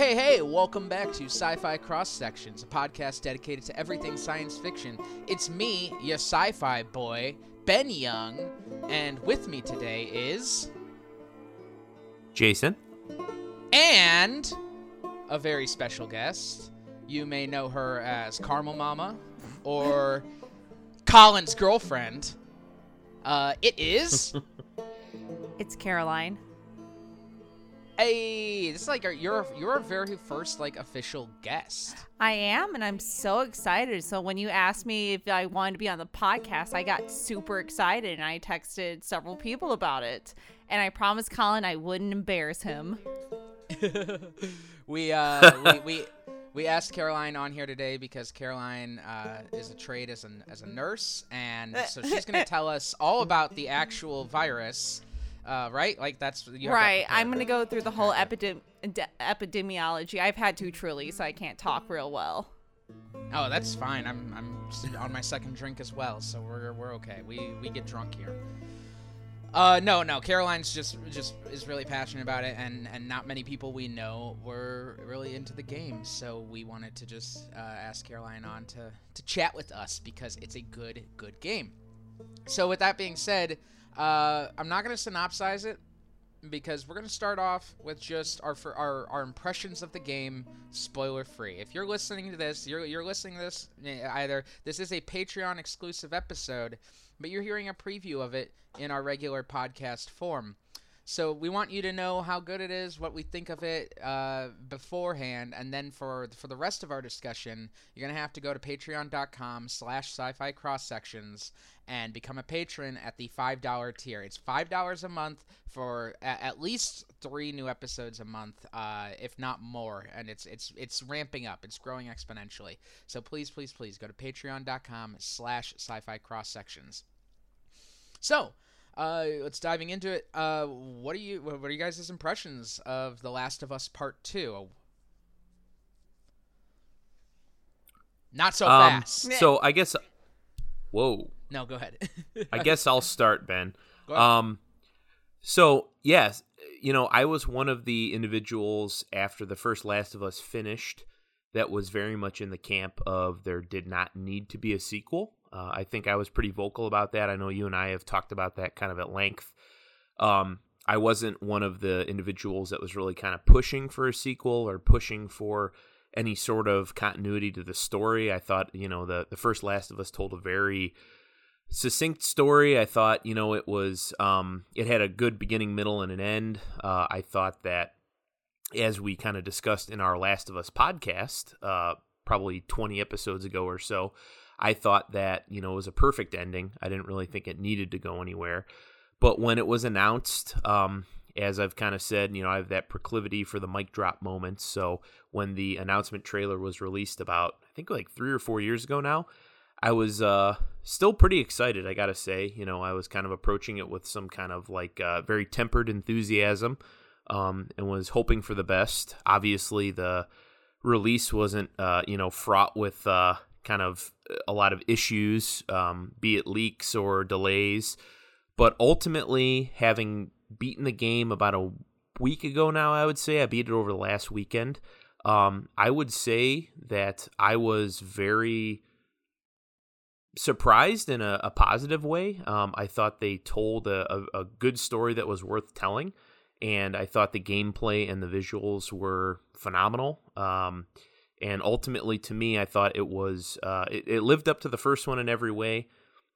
Hey, hey, hey, welcome back to Sci Fi Cross Sections, a podcast dedicated to everything science fiction. It's me, your sci fi boy, Ben Young, and with me today is. Jason. And a very special guest. You may know her as Carmel Mama or Colin's girlfriend. Uh, it is. It's Caroline. Hey, this is like our, your your very first like official guest. I am, and I'm so excited. So when you asked me if I wanted to be on the podcast, I got super excited, and I texted several people about it. And I promised Colin I wouldn't embarrass him. we uh we, we we asked Caroline on here today because Caroline uh, is a trade as an as a nurse, and so she's gonna tell us all about the actual virus. Uh, right? Like that's you have right. I'm gonna go through the whole epidem- de- epidemiology. I've had two truly, so I can't talk real well. Oh, that's fine. I'm I'm on my second drink as well, so we're we're okay. We we get drunk here. Uh, no, no. Caroline's just just is really passionate about it, and and not many people we know were really into the game. So we wanted to just uh, ask Caroline on to to chat with us because it's a good good game. So with that being said, uh, I'm not gonna synopsize it because we're gonna start off with just our our, our impressions of the game, spoiler free. If you're listening to this, you're you're listening to this eh, either this is a Patreon exclusive episode, but you're hearing a preview of it in our regular podcast form. So we want you to know how good it is, what we think of it uh, beforehand, and then for for the rest of our discussion, you're gonna have to go to Patreon.com/slash Sci-Fi Cross Sections and become a patron at the five dollar tier. It's five dollars a month for a- at least three new episodes a month, uh, if not more, and it's it's it's ramping up. It's growing exponentially. So please, please, please go to Patreon.com/slash Sci-Fi Cross Sections. So. Uh, let's diving into it. Uh, what are you? What are you guys' impressions of The Last of Us Part Two? Not so Um, fast. so I guess. Whoa. No, go ahead. I guess I'll start, Ben. Go ahead. Um, so yes, you know, I was one of the individuals after the first Last of Us finished that was very much in the camp of there did not need to be a sequel. Uh, I think I was pretty vocal about that. I know you and I have talked about that kind of at length. Um, I wasn't one of the individuals that was really kind of pushing for a sequel or pushing for any sort of continuity to the story. I thought, you know, the the first Last of Us told a very succinct story. I thought, you know, it was um, it had a good beginning, middle, and an end. Uh, I thought that as we kind of discussed in our Last of Us podcast, uh, probably 20 episodes ago or so, I thought that, you know, it was a perfect ending. I didn't really think it needed to go anywhere. But when it was announced, um, as I've kind of said, you know, I have that proclivity for the mic drop moments. So when the announcement trailer was released about, I think like three or four years ago now, I was uh, still pretty excited, I got to say. You know, I was kind of approaching it with some kind of like uh, very tempered enthusiasm um, and was hoping for the best. Obviously, the release wasn't, uh, you know, fraught with uh, kind of a lot of issues, um, be it leaks or delays. But ultimately, having beaten the game about a week ago now, I would say I beat it over the last weekend. Um, I would say that I was very surprised in a, a positive way. Um, I thought they told a, a, a good story that was worth telling, and I thought the gameplay and the visuals were phenomenal. Um, and ultimately, to me, I thought it was uh, it, it lived up to the first one in every way,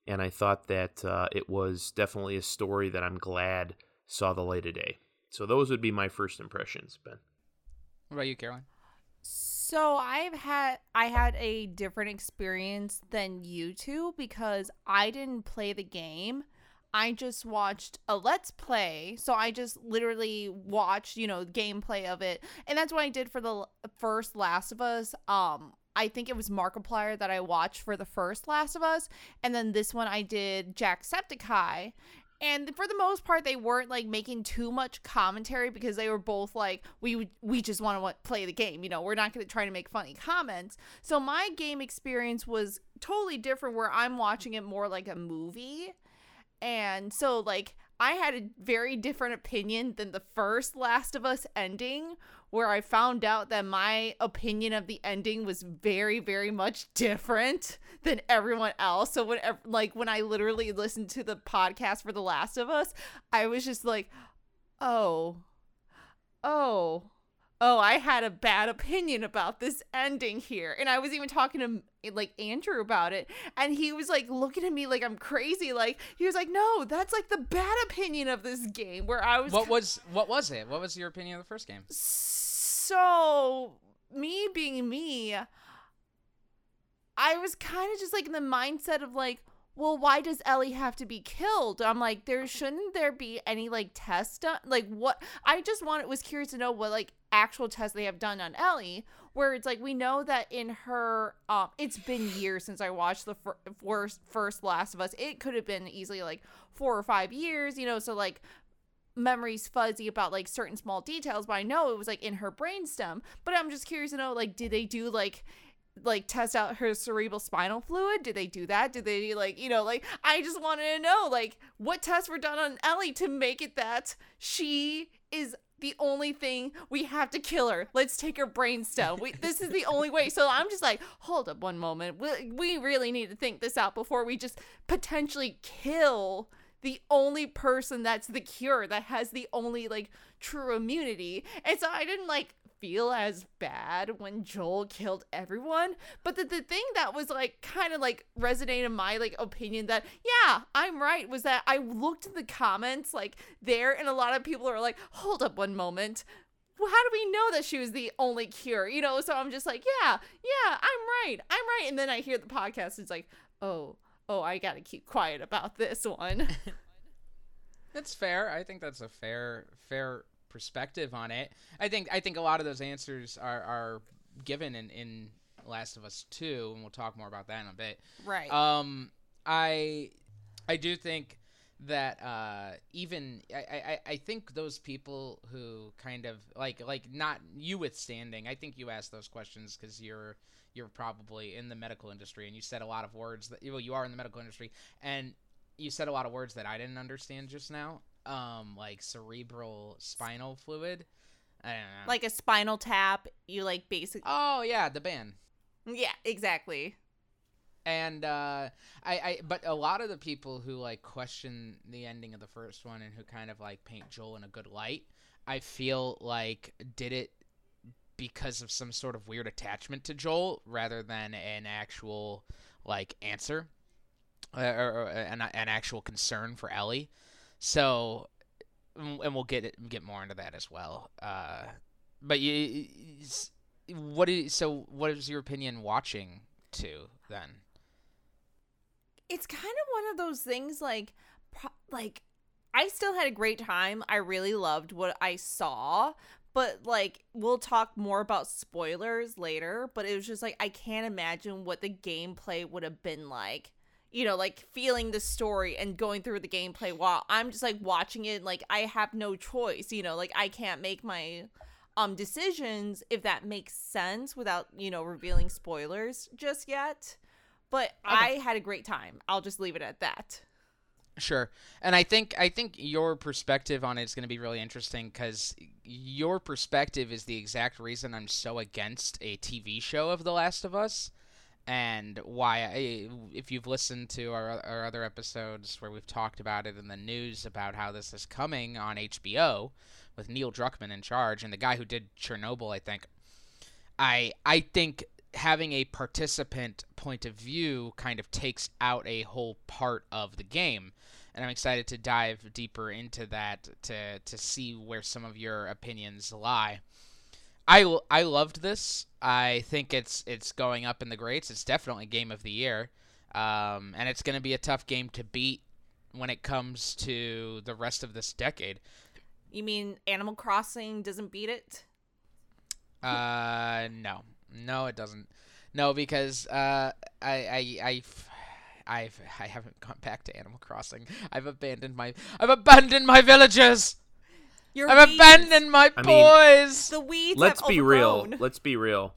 and I thought that uh, it was definitely a story that I'm glad saw the light of day. So those would be my first impressions, Ben. what about you, Caroline? So I've had I had a different experience than you two because I didn't play the game. I just watched a let's play. So I just literally watched, you know, gameplay of it. And that's what I did for the first Last of Us. Um I think it was Markiplier that I watched for the first Last of Us, and then this one I did Jacksepticeye. And for the most part, they weren't like making too much commentary because they were both like, we we just want to play the game. You know, we're not going to try to make funny comments. So my game experience was totally different, where I'm watching it more like a movie, and so like I had a very different opinion than the first Last of Us ending, where I found out that my opinion of the ending was very, very much different than everyone else. So when like when I literally listened to the podcast for The Last of Us, I was just like, oh, oh, oh, I had a bad opinion about this ending here. And I was even talking to like Andrew about it. And he was like looking at me like I'm crazy. Like he was like, no, that's like the bad opinion of this game. Where I was What was what was it? What was your opinion of the first game? So me being me, I was kind of just like in the mindset of like, well, why does Ellie have to be killed? I'm like, there shouldn't there be any like test done? Like what? I just wanted was curious to know what like actual tests they have done on Ellie, where it's like we know that in her, um, it's been years since I watched the fir- first first Last of Us. It could have been easily like four or five years, you know. So like memories fuzzy about like certain small details, but I know it was like in her brainstem. But I'm just curious to know like, did they do like like test out her cerebral spinal fluid? Did they do that? Did they like, you know, like I just wanted to know like what tests were done on Ellie to make it that she is the only thing we have to kill her. Let's take her brainstem. We, this is the only way. So I'm just like, hold up one moment. We, we really need to think this out before we just potentially kill the only person that's the cure that has the only like true immunity. And so I didn't like feel as bad when Joel killed everyone. But the, the thing that was like kind of like resonated in my like opinion that yeah, I'm right was that I looked in the comments like there and a lot of people are like, hold up one moment. Well, how do we know that she was the only cure? You know, so I'm just like, yeah, yeah, I'm right. I'm right. And then I hear the podcast, it's like, oh, oh, I gotta keep quiet about this one. that's fair. I think that's a fair, fair perspective on it. I think I think a lot of those answers are are given in in Last of Us 2 and we'll talk more about that in a bit. Right. Um I I do think that uh even I, I I think those people who kind of like like not you withstanding I think you asked those questions because you're you're probably in the medical industry and you said a lot of words that well you are in the medical industry and you said a lot of words that I didn't understand just now um like cerebral spinal fluid. I don't know. Like a spinal tap, you like basically Oh yeah, the band. Yeah, exactly. And uh I I but a lot of the people who like question the ending of the first one and who kind of like paint Joel in a good light, I feel like did it because of some sort of weird attachment to Joel rather than an actual like answer uh, or, or an, an actual concern for Ellie. So, and we'll get get more into that as well. Uh, but you, what is so? What is your opinion watching to then? It's kind of one of those things like, like I still had a great time. I really loved what I saw, but like we'll talk more about spoilers later. But it was just like I can't imagine what the gameplay would have been like you know, like feeling the story and going through the gameplay while I'm just like watching it like I have no choice, you know, like I can't make my um decisions if that makes sense without, you know, revealing spoilers just yet. But okay. I had a great time. I'll just leave it at that. Sure. And I think I think your perspective on it is going to be really interesting cuz your perspective is the exact reason I'm so against a TV show of The Last of Us and why if you've listened to our, our other episodes where we've talked about it in the news about how this is coming on HBO with Neil Druckmann in charge and the guy who did Chernobyl, I think. I I think having a participant point of view kind of takes out a whole part of the game. And I'm excited to dive deeper into that to to see where some of your opinions lie. I I loved this. I think it's it's going up in the grades. It's definitely game of the year, um, and it's going to be a tough game to beat when it comes to the rest of this decade. You mean Animal Crossing doesn't beat it? Uh, no, no, it doesn't. No, because uh, I, I, I, I've, I haven't gone back to Animal Crossing. I've abandoned my, I've abandoned my villagers. Your I've weeds- abandoned my I mean- boys. the weeds. Let's have be real. overgrown. Let's be real.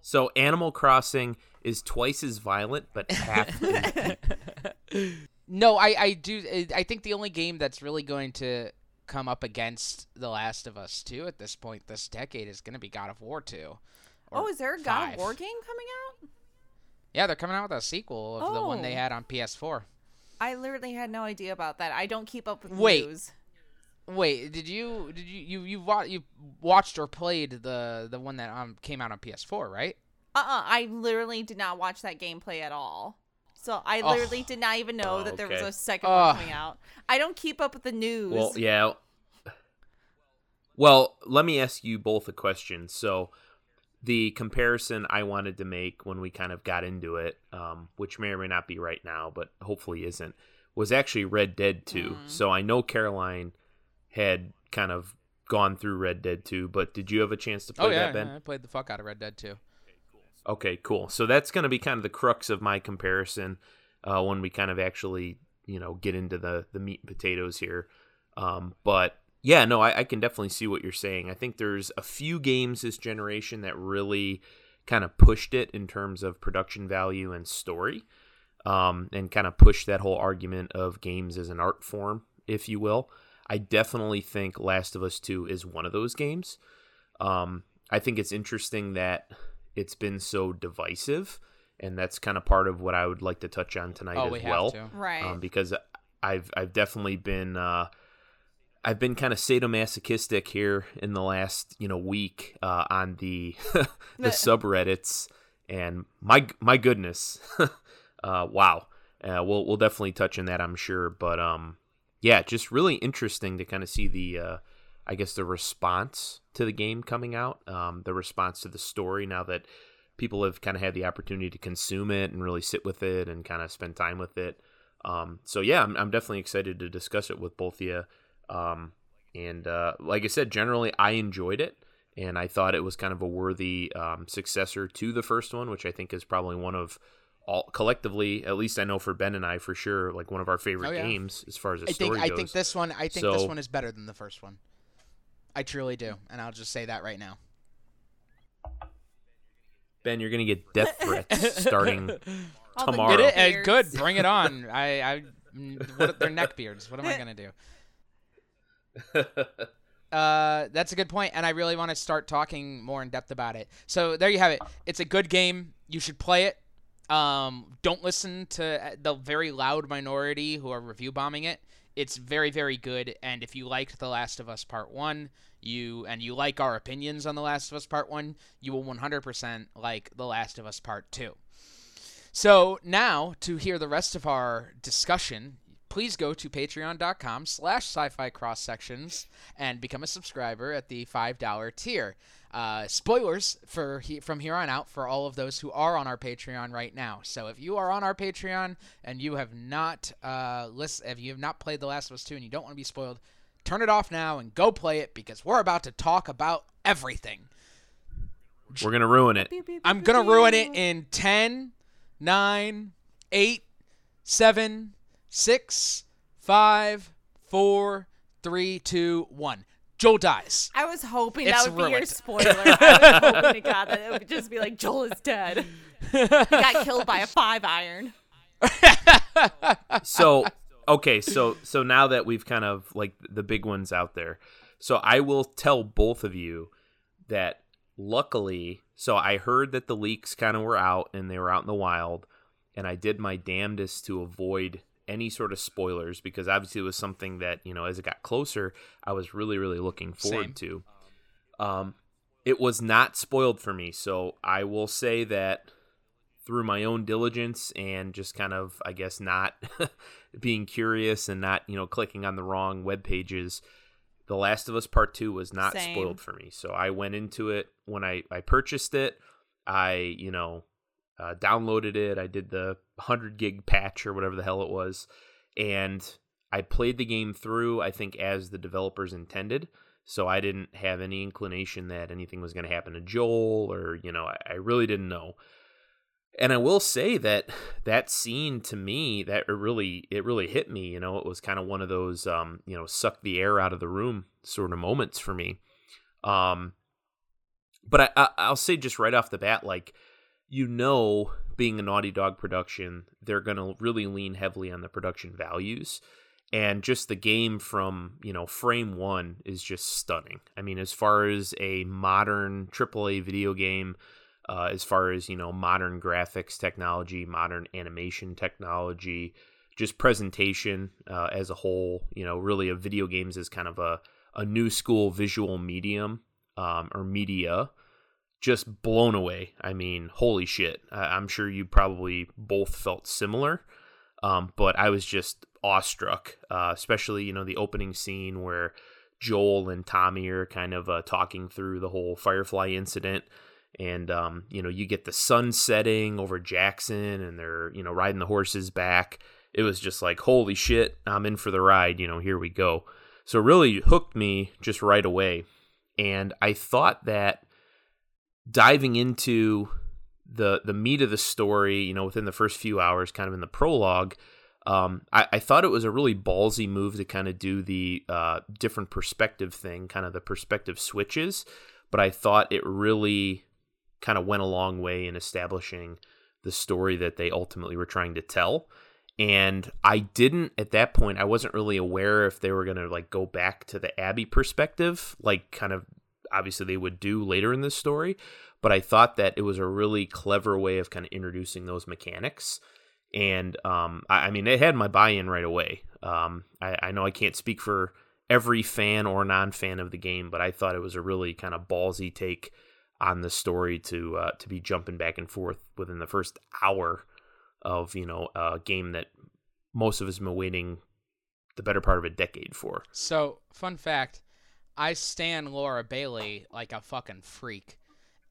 So Animal Crossing is twice as violent, but half. No, I, I do. I think the only game that's really going to come up against The Last of Us 2 at this point, this decade, is going to be God of War 2. or Oh, is there a God five. of War game coming out? Yeah, they're coming out with a sequel of the one they Oh. had on PS4. I literally had no idea about that. I don't keep up with Wait. news. Wait, did you did you you you, wa- you watched or played the the one that um came out on PS4, right? Uh uh I literally did not watch that gameplay at all. So I Oh. literally did not even know Oh, that there was a second Ugh. one coming out. I don't keep up with the news. well, yeah. Well, let me ask you both a question. So, the comparison I wanted to make when we kind of got into it, um, which may or may not be right now, but hopefully isn't, was actually Red Dead 2. Mm. So I know Caroline had kind of gone through Red Dead 2, but did you have a chance to play oh yeah, that, Ben? yeah, I played the fuck out of Red Dead 2. Okay, cool. So that's going to be kind of the crux of my comparison uh, when we kind of actually, you know, get into the the meat and potatoes here. Um, but yeah, no, I, I can definitely see what you're saying. I think there's a few games this generation that really kind of pushed it in terms of production value and story, um, and kind of pushed that whole argument of games as an art form, if you will. I definitely think Last of Us 2 is one of those games. Um, I think it's interesting that it's been so divisive, and that's kind of part of what I would like to touch on tonight Oh, as we well have to. right. um, because I've I've definitely been uh, I've been kind of sadomasochistic here in the last you know week uh, on the the subreddits, and my my goodness, uh, wow, uh, we'll we'll definitely touch on that I'm sure, but um, yeah, just really interesting to kind of see the uh, I guess the response to the game coming out, um, the response to the story now that people have kind of had the opportunity to consume it and really sit with it and kind of spend time with it. Um, so yeah, I'm, I'm definitely excited to discuss it with both of you. Um, and uh, like I said, generally I enjoyed it, and I thought it was kind of a worthy um, successor to the first one, which I think is probably one of all collectively, at least I know for Ben and I for sure, like one of our favorite Oh, yeah. games as far as the I think story I think this one I think this one is better than the first one. I truly do, and I'll just say that right now. ben, you're gonna get death threats starting. Tomorrow. It? Uh, good. Bring it on. I I what, they're neck beards. What am I gonna do? Uh, that's a good point, and I really want to start talking more in depth about it. So there you have it. It's a good game. You should play it. Um, don't listen to the very loud minority who are review bombing it. It's very, very good. And if you liked The Last of Us Part One, you and you like our opinions on The Last of Us Part One, you will 100% like The Last of Us Part Two. So now to hear the rest of our discussion, please go to patreon.com slash sci-fi cross sections and become a subscriber at the $5 tier. Uh, spoilers for he, from here on out for all of those who are on our Patreon right now. So if you are on our Patreon and you have not uh, list, if you have not played The Last of Us 2 and you don't want to be spoiled, turn it off now and go play it because we're about to talk about everything. We're gonna ruin it. I'm gonna ruin it in 10, 9, 8, 7, 6, 5, 4, 3, 2, 1. Joel dies. I was hoping It's that would be your spoiler. I was hoping to God that it would just be like Joel is dead. he got killed by a five iron. so okay so so now that we've kind of like the big ones out there so i will tell both of you that luckily so i heard that the leaks kind of were out and they were out in the wild and i did my damnedest to avoid any sort of spoilers because obviously it was something that you know as it got closer i was really really looking forward to. Um it was not spoiled for me so i will say that through my own diligence and just kind of i guess not being curious and not you know clicking on the wrong web pages the last of us part 2 was not Same. spoiled for me. So i went into it when i i purchased it i you know uh, downloaded it i did the 100 gig patch or whatever the hell it was and I played the game through, I think, as the developers intended. So I didn't have any inclination that anything was going to happen to Joel, or, you know, I, I really didn't know. And I will say that that scene to me, that it really, it really hit me. You know, it was kind of one of those, um, you know, suck the air out of the room sort of moments for me. Um, but I, I, I'll say just right off the bat, like, you know, being a Naughty Dog production, they're going to really lean heavily on the production values. And just the game from, you know, frame one is just stunning. I mean, as far as a modern AAA video game, uh, as far as, you know, modern graphics technology, modern animation technology, just presentation uh, as a whole, you know, really a video games is kind of a, a new school visual medium um, or media just blown away. I mean, holy shit. I- am sure you probably both felt similar. Um, but I was just awestruck, uh, especially, you know, the opening scene where Joel and Tommy are kind of uh, talking through the whole Firefly incident. And, um, you know, you get the sun setting over Jackson and they're, you know, riding the horses back. It was just like, holy shit, I'm in for the ride. You know, here we go. So really hooked me just right away. And I thought that diving into the the meat of the story, you know, within the first few hours, kind of in the prologue, um, I, I, thought it was a really ballsy move to kind of do the uh, different perspective thing, kind of the perspective switches. But I thought it really kind of went a long way in establishing the story that they ultimately were trying to tell. And I didn't at that point. I wasn't really aware if they were going to like go back to the Abby perspective, like kind of obviously they would do later in this story. But I thought that it was a really clever way of kind of introducing those mechanics. And um, I, I, mean, it had my buy in right away. Um, I, I know I can't speak for every fan or non fan of the game, but I thought it was a really kind of ballsy take on the story to uh, to be jumping back and forth within the first hour of you know a game that most of us have been waiting the better part of a decade for. So, fun fact: I stand Laura Bailey like a fucking freak,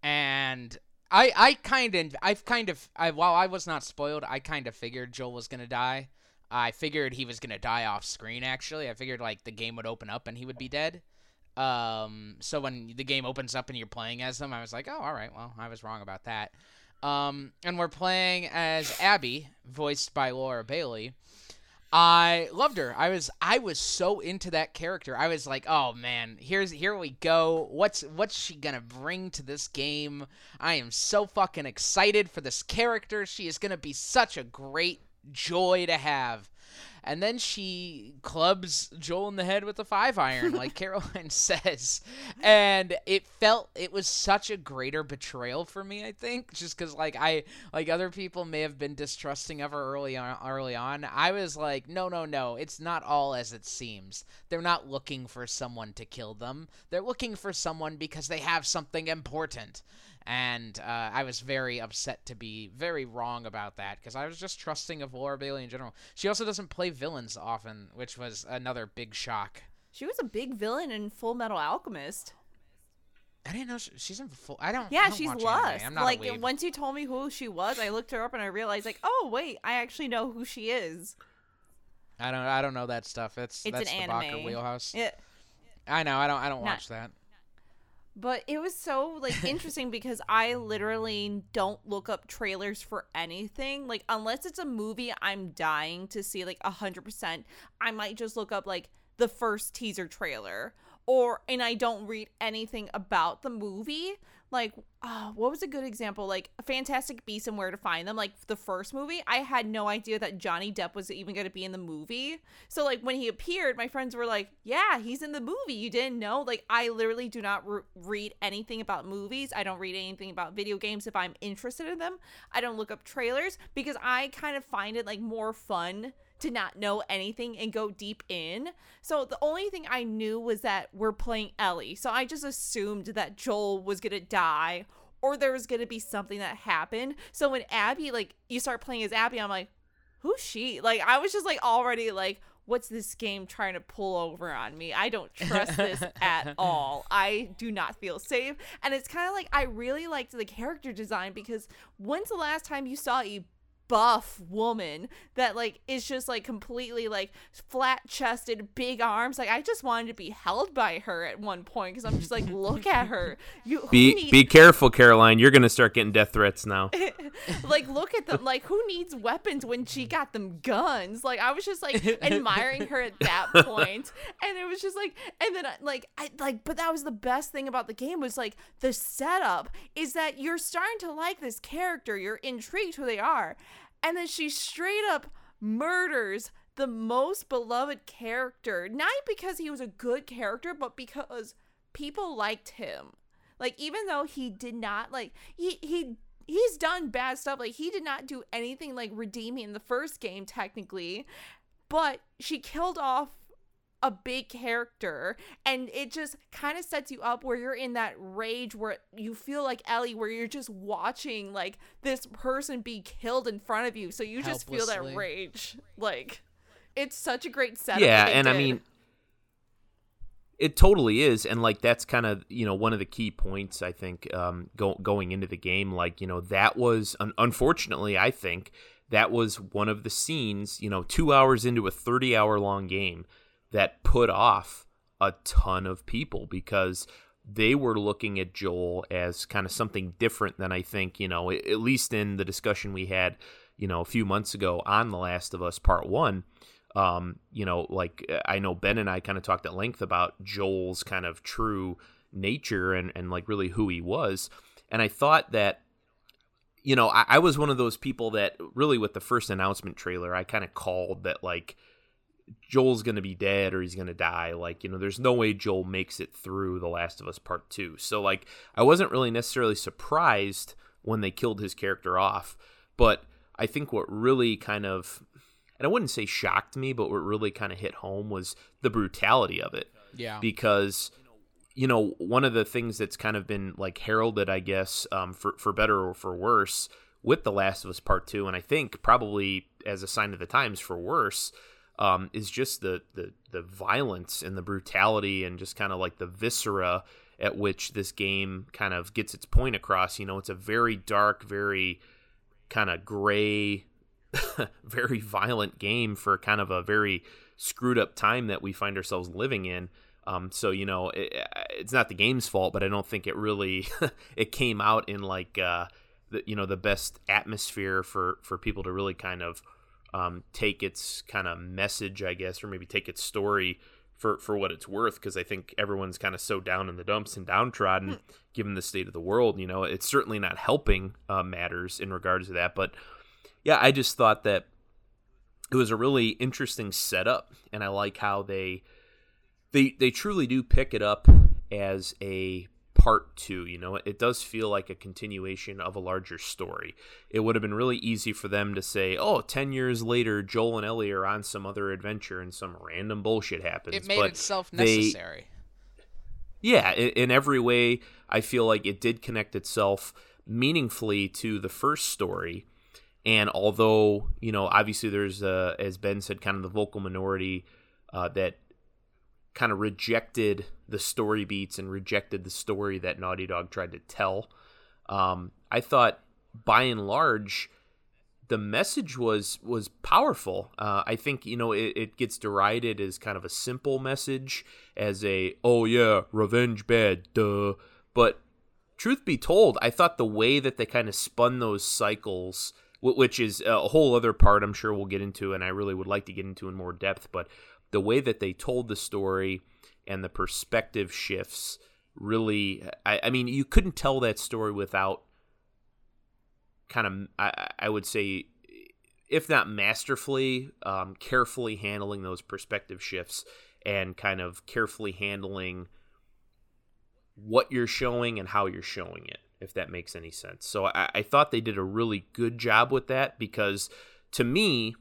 and I I kind of I've kind of I while I was not spoiled, I kind of figured Joel was gonna die. I figured he was gonna die off screen. Actually, I figured like the game would open up and he would be dead. Um, so when the game opens up and you're playing as them, I was like, oh, all right, well, I was wrong about that. Um, and we're playing as Abby, voiced by Laura Bailey. I loved her. I was I was so into that character. I was like, "Oh man, here's here we go. What's what's she going to bring to this game? I am so fucking excited for this character. She is going to be such a great joy to have." And then she clubs Joel in the head with a five iron, like Caroline says. And it felt it was such a greater betrayal for me. I think just because like I like other people may have been distrusting of her early on. Early on, I was like, no, no, no, it's not all as it seems. They're not looking for someone to kill them. They're looking for someone because they have something important and uh, I was very upset to be very wrong about that because I was just trusting of Laura Bailey in general. She also doesn't play villains often, which was another big shock. She was a big villain in Full Metal Alchemist. I didn't know she, she's in full. I don't. Yeah, I don't she's like once you told me who she was, I looked her up and I realized like, oh wait, I actually know who she is. I don't. I don't know that stuff. It's it's that's an the anime. Wheelhouse. Yeah. I know. I don't. I don't Not, watch that. But it was so like interesting because I literally don't look up trailers for anything. Like unless it's a movie I'm dying to see like a hundred percent, I might just look up like the first teaser trailer or and I don't read anything about the movie. Like, uh, what was a good example? Like Fantastic Beasts and Where to Find Them. Like the first movie, I had no idea that Johnny Depp was even going to be in the movie. So like when he appeared, my friends were like, "Yeah, he's in the movie. You didn't know?" Like I literally do not re- read anything about movies. I don't read anything about video games if I'm interested in them. I don't look up trailers because I kind of find it like more fun to not know anything and go deep in. So the only thing I knew was that we're playing Ellie. So I just assumed that Joel was going to die or there was going to be something that happened. So when Abby like you start playing as Abby, I'm like, "Who's she?" Like I was just like already like what's this game trying to pull over on me? I don't trust this at all. I do not feel safe. And it's kind of like I really liked the character design because when's the last time you saw a buff woman that like is just like completely like flat chested big arms. Like i just wanted to be held by her at one point because i'm just like look at her. You Be need- be careful, Caroline. You're gonna start getting death threats now. like look at them like who needs weapons when she got them guns? Like i was just like admiring her at that point. And it was just like and then uh, like i like but that was the best thing about the game was like the setup is that you're starting to like this character. You're intrigued who they are and then she straight up murders the most beloved character not because he was a good character but because people liked him. Like even though he did not like he he he's done bad stuff. Like he did not do anything like redeeming in the first game technically. But she killed off a big character and it just kind of sets you up where you're in that rage where you feel like Ellie where you're just watching like this person be killed in front of you. So you just feel that rage. Like it's such a great setup yeah, and I mean, it totally is, and like that's kind of you know one of the key points I think um, go, going into the game. Like you know that was un- unfortunately I think that was one of the scenes you know two hours into a thirty hour long game that put off a ton of people because they were looking at Joel as kind of something different than I think you know at least in the discussion we had you know a few months ago on The Last of Us Part One um, you know, like uh, I know Ben and I kind of talked at length about Joel's kind of true nature and, and like really who he was. And I thought that, you know, I, I was one of those people that really with the first announcement trailer, I kind of called that like Joel's going to be dead or he's going to die. Like, you know, there's no way Joel makes it through The Last of Us Part 2. So, like, I wasn't really necessarily surprised when they killed his character off. But I think what really kind of and I wouldn't say shocked me, but what really kind of hit home was the brutality of it. Yeah. Because, you know, one of the things that's kind of been like heralded, I guess, um, for for better or for worse, with The Last of Us Part Two, and I think probably as a sign of the times for worse, um, is just the the the violence and the brutality and just kind of like the viscera at which this game kind of gets its point across. You know, it's a very dark, very kind of gray very violent game for kind of a very screwed up time that we find ourselves living in. Um, so you know, it, it's not the game's fault, but I don't think it really it came out in like uh, the you know the best atmosphere for for people to really kind of um, take its kind of message, I guess, or maybe take its story for for what it's worth. Because I think everyone's kind of so down in the dumps and downtrodden, given the state of the world. You know, it's certainly not helping uh, matters in regards to that, but yeah, I just thought that it was a really interesting setup, and I like how they they they truly do pick it up as a part two. You know, it does feel like a continuation of a larger story. It would have been really easy for them to say, "Oh, 10 years later, Joel and Ellie are on some other adventure, and some random bullshit happens." it made but itself they- necessary. yeah, in, in every way, I feel like it did connect itself meaningfully to the first story. And although, you know, obviously there's, uh, as Ben said, kind of the vocal minority uh, that kind of rejected the story beats and rejected the story that Naughty Dog tried to tell. Um, I thought, by and large, the message was was powerful. Uh, I think you know it, it gets derided as kind of a simple message, as a oh yeah, revenge bad, duh. But truth be told, I thought the way that they kind of spun those cycles, wh- which is a whole other part I'm sure we'll get into, and I really would like to get into in more depth, but the way that they told the story and the perspective shifts really, I, I mean, you couldn't tell that story without kind of, I, I would say, if not masterfully, um, carefully handling those perspective shifts and kind of carefully handling what you're showing and how you're showing it, if that makes any sense. So I, I thought they did a really good job with that because to me,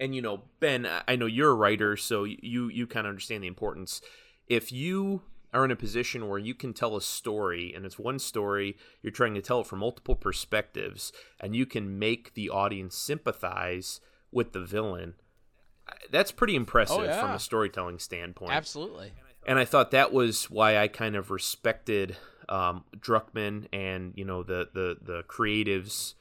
and you know, Ben, I- know you're a writer, so you you kind of understand the importance. If you are in a position where you can tell a story and it's one story, you're trying to tell it from multiple perspectives, and you can make the audience sympathize with the villain. That's pretty impressive from yeah. a storytelling standpoint. Absolutely. And I thought that was why I kind of respected um, Druckmann and you know the the the creatives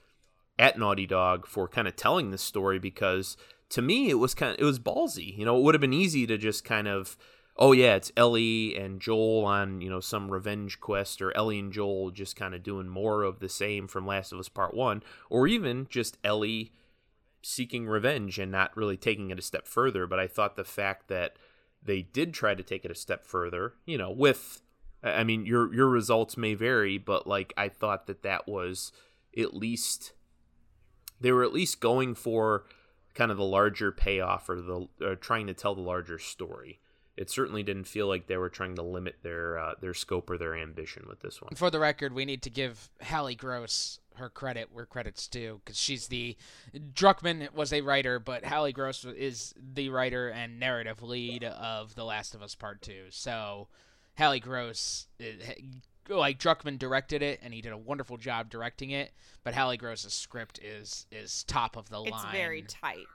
at Naughty Dog for kind of telling this story because to me it was kind of it was ballsy. You know, it would have been easy to just kind of oh yeah, it's Ellie and Joel on, you know, some revenge quest or Ellie and Joel just kind of doing more of the same from Last of Us Part 1 or even just Ellie seeking revenge and not really taking it a step further, but I thought the fact that they did try to take it a step further, you know, with I mean, your your results may vary, but like I thought that that was at least they were at least going for kind of the larger payoff or the or trying to tell the larger story. It certainly didn't feel like they were trying to limit their uh, their scope or their ambition with this one. For the record, we need to give Hallie Gross her credit where credit's due because she's the Druckmann was a writer, but Hallie Gross is the writer and narrative lead of The Last of Us Part Two. So Hallie Gross, like Druckmann directed it, and he did a wonderful job directing it. But Hallie Gross's script is is top of the line. It's very tight.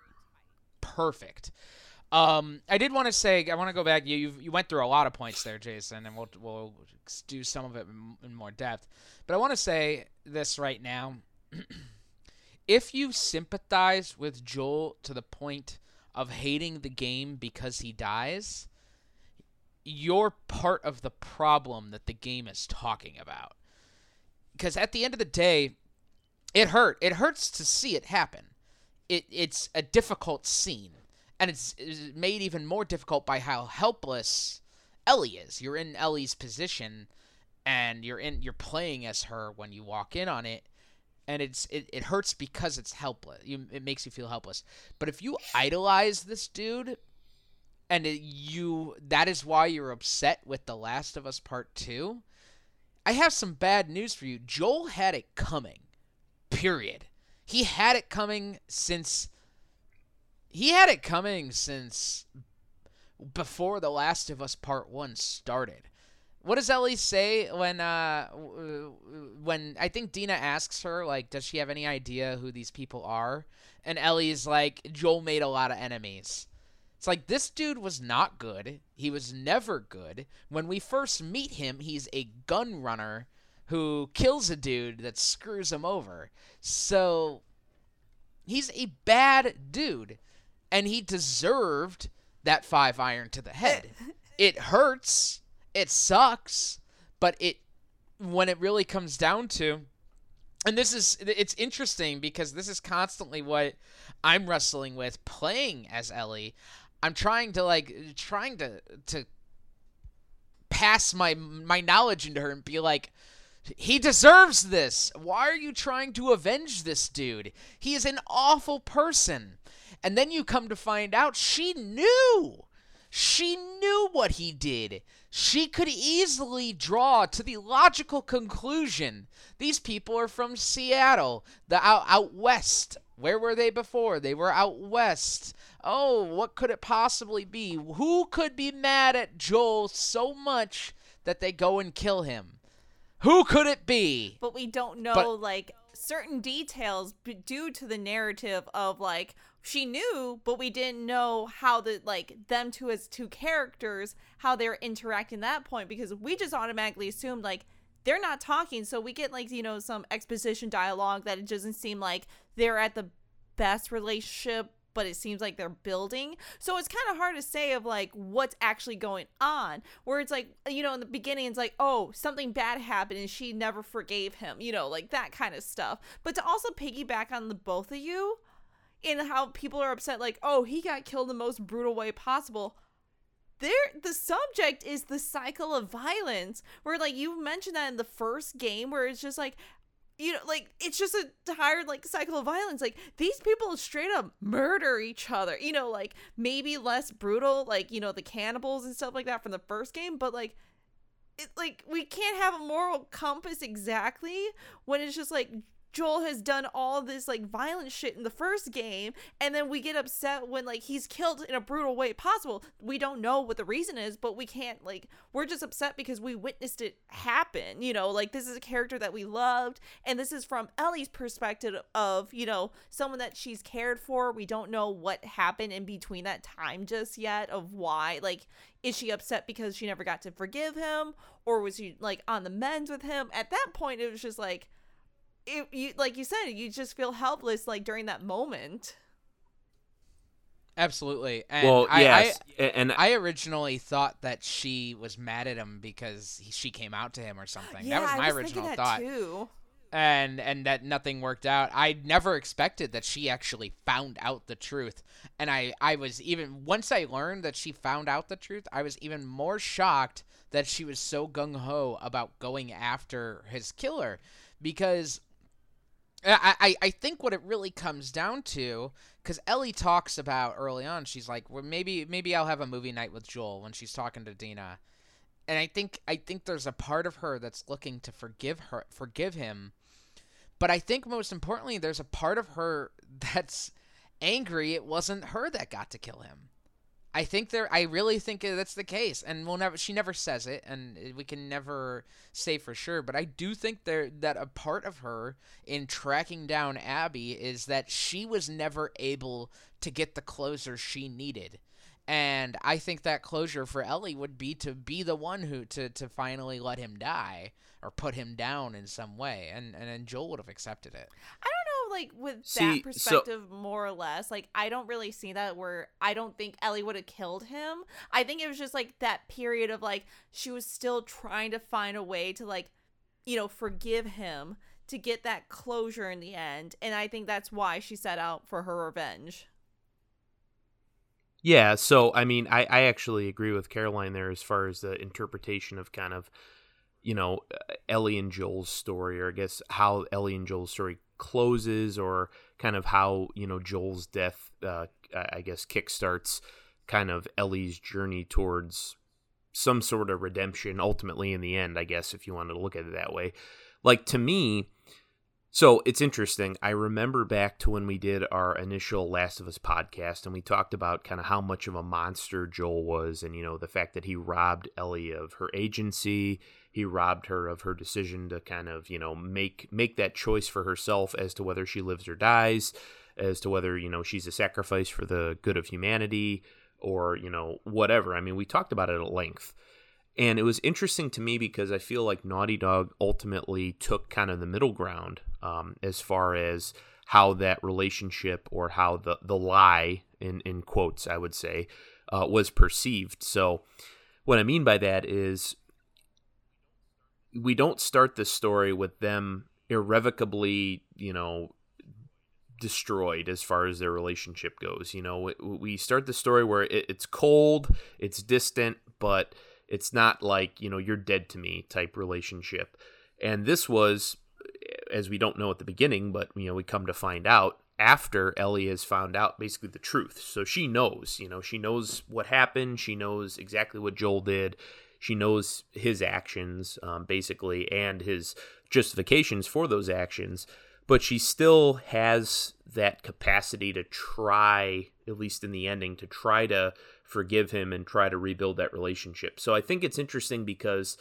Perfect. Um, I did want to say I want to go back. You you went through a lot of points there, Jason, and we'll we'll do some of it in, in more depth. But I want to say this right now: if you sympathize with Joel to the point of hating the game because he dies, you're part of the problem that the game is talking about. Because at the end of the day, it hurt. It hurts to see it happen. It it's a difficult scene, and it's, it's made even more difficult by how helpless Ellie is. You're in Ellie's position, and you're in you're playing as her when you walk in on it, and it's it, it hurts because it's helpless. You, it makes you feel helpless. But if you idolize this dude and it, you that is why you're upset with The Last of Us Part 2, I have some bad news for you. Joel had it coming. Period. He had it coming since he had it coming since before The Last of Us Part 1 started. What does Ellie say when uh when I think Dina asks her like does she have any idea who these people are? And Ellie's like Joel made a lot of enemies. It's like this dude was not good. He was never good. When we first meet him, he's a gun runner who kills a dude that screws him over. So he's a bad dude and he deserved that 5 iron to the head. it hurts. It sucks, but it when it really comes down to and this is it's interesting because this is constantly what I'm wrestling with playing as Ellie. I'm trying to like trying to to pass my my knowledge into her and be like he deserves this. Why are you trying to avenge this dude? He is an awful person. And then you come to find out she knew. She knew what he did. She could easily draw to the logical conclusion these people are from Seattle, the out, out west. Where were they before? They were out west. Oh, what could it possibly be? Who could be mad at Joel so much that they go and kill him? Who could it be? But we don't know but, like certain details due to the narrative of like she knew, but we didn't know how the like them two as two characters how they're interacting at that point because we just automatically assumed like they're not talking, so we get like you know some exposition dialogue that it doesn't seem like they're at the best relationship but it seems like they're building. So it's kind of hard to say of like what's actually going on. Where it's like, you know, in the beginning, it's like, oh, something bad happened and she never forgave him, you know, like that kind of stuff. But to also piggyback on the both of you in how people are upset, like, oh, he got killed the most brutal way possible. There, the subject is the cycle of violence, where like you mentioned that in the first game, where it's just like you know like it's just a tired like cycle of violence. Like these people straight up murder each other you know like maybe less brutal like you know the cannibals and stuff like that from the first game but like it like we can't have a moral compass exactly when it's just like Joel has done all this like violent shit in the first game, and then we get upset when like he's killed in a brutal way possible. We don't know what the reason is, but we can't like we're just upset because we witnessed it happen. You know, like this is a character that we loved, and this is from Ellie's perspective of you know someone that she's cared for. We don't know what happened in between that time just yet of why like is she upset because she never got to forgive him or was she like on the mends with him at that point it was just like it, you like you said, you just feel helpless like during that moment. Absolutely. And well, I, yes, I, and I originally thought that she was mad at him because he, she came out to him or something. Yeah, that was I my was original thinking that thought. Too. And and that nothing worked out. I never expected that she actually found out the truth. And I I was even once I learned that she found out the truth, I was even more shocked that she was so gung ho about going after his killer because I, I, think what it really comes down to, because Ellie talks about early on, she's like, well, maybe maybe I'll have a movie night with Joel when she's talking to Dina, and I think I think there's a part of her that's looking to forgive her forgive him, but I think most importantly, there's a part of her that's angry it wasn't her that got to kill him. I think there. I really think that's the case, and we'll never. She never says it, and we can never say for sure. But I do think there that a part of her in tracking down Abby is that she was never able to get the closure she needed, and I think that closure for Ellie would be to be the one who to to finally let him die or put him down in some way, and and, and Joel would have accepted it. I like with See, that so- perspective, more or less. Like I don't really see that where I don't think Ellie would have killed him. I think it was just like that period of like she was still trying to find a way to like, you know, forgive him to get that closure in the end, and I think that's why she set out for her revenge. Yeah, so I mean, I, I actually agree with Caroline there as far as the interpretation of kind of, you know, Ellie and Joel's story, or I guess how Ellie and Joel's story closes, or kind of how you know Joel's death, uh, I guess, kickstarts kind of Ellie's journey towards some sort of redemption. Ultimately, in the end, I guess, if you wanted to look at it that way, like to me, so it's interesting. I remember back to when we did our initial Last of Us podcast, and we talked about kind of how much of a monster Joel was, and you know the fact that he robbed Ellie of her agency, he robbed her of her decision to kind of you know make make that choice for herself as to whether she lives or dies, as to whether you know she's a sacrifice for the good of humanity or you know whatever. I mean, we talked about it at length. And it was interesting to me because I feel like Naughty Dog ultimately took kind of the middle ground um, as far as how that relationship or how the, the lie, in, in quotes, I would say, uh, was perceived. So, what I mean by that is we don't start the story with them irrevocably, you know, destroyed as far as their relationship goes. You know, we start the story where it's cold, it's distant, but it's not like, you know, you're dead to me type relationship. And this was, as we don't know at the beginning, but, you know, we come to find out after Ellie has found out basically the truth. So she knows, you know, she knows what happened. She knows exactly what Joel did. She knows his actions, um, basically, and his justifications for those actions. But she still has that capacity to try, at least in the ending, to try to forgive him and try to rebuild that relationship. So I think it's interesting because,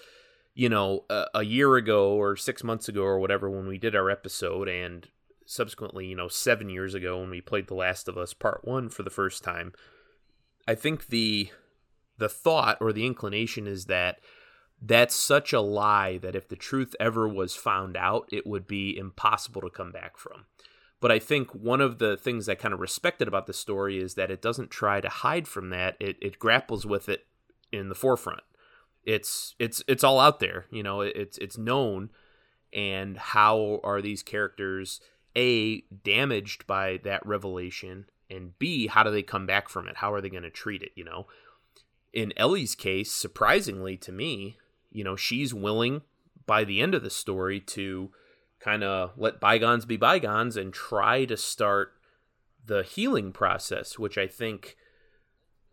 you know, a, a year ago or six months ago or whatever, when we did our episode, and subsequently, you know, seven years ago when we played The Last of Us Part One for the first time, I think the the thought or the inclination is that that's such a lie that if the truth ever was found out, it would be impossible to come back from. But I think one of the things I kind of respected about the story is that it doesn't try to hide from that. It, it grapples with it in the forefront. It's it's it's all out there, you know. It's it's known, and how are these characters a damaged by that revelation, and b how do they come back from it? How are they going to treat it? You know, in Ellie's case, surprisingly to me, you know, she's willing by the end of the story to kind of let bygones be bygones and try to start the healing process, which I think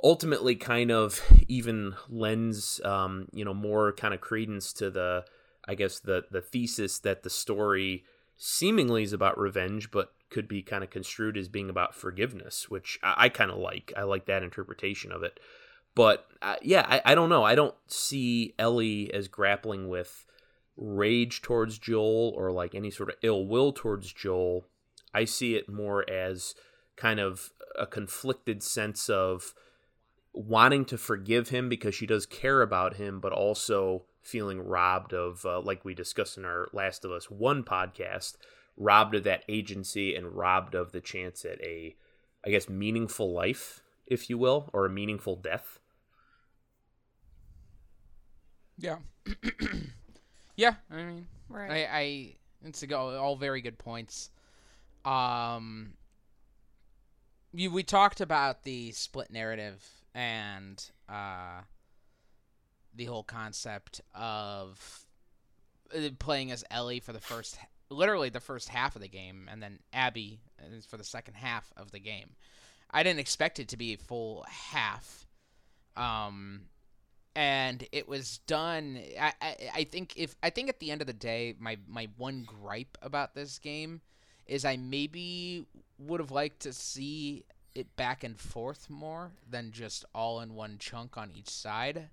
ultimately kind of even lends, um, you know, more kind of credence to the, I guess the the thesis that the story seemingly is about revenge, but could be kind of construed as being about forgiveness, which I, I kind of like. I like that interpretation of it. But uh, yeah, I, I don't know. I don't see Ellie as grappling with rage towards Joel or like any sort of ill will towards Joel. I see it more as kind of a conflicted sense of wanting to forgive him because she does care about him, but also feeling robbed of, uh, like we discussed in our Last of Us One podcast, robbed of that agency and robbed of the chance at a I guess meaningful life, if you will, or a meaningful death. Yeah. yeah, I mean, Right. I, I it's a go all very good points. Um, you we talked about the split narrative and uh, the whole concept of uh, playing as Ellie for the first, literally the first half of the game, and then Abby uh, for the second half of the game. I didn't expect it to be a full half. Um, and it was done. I, I I think if I think at the end of the day, my my one gripe about this game is I maybe would have liked to see it back and forth more than just all in one chunk on each side.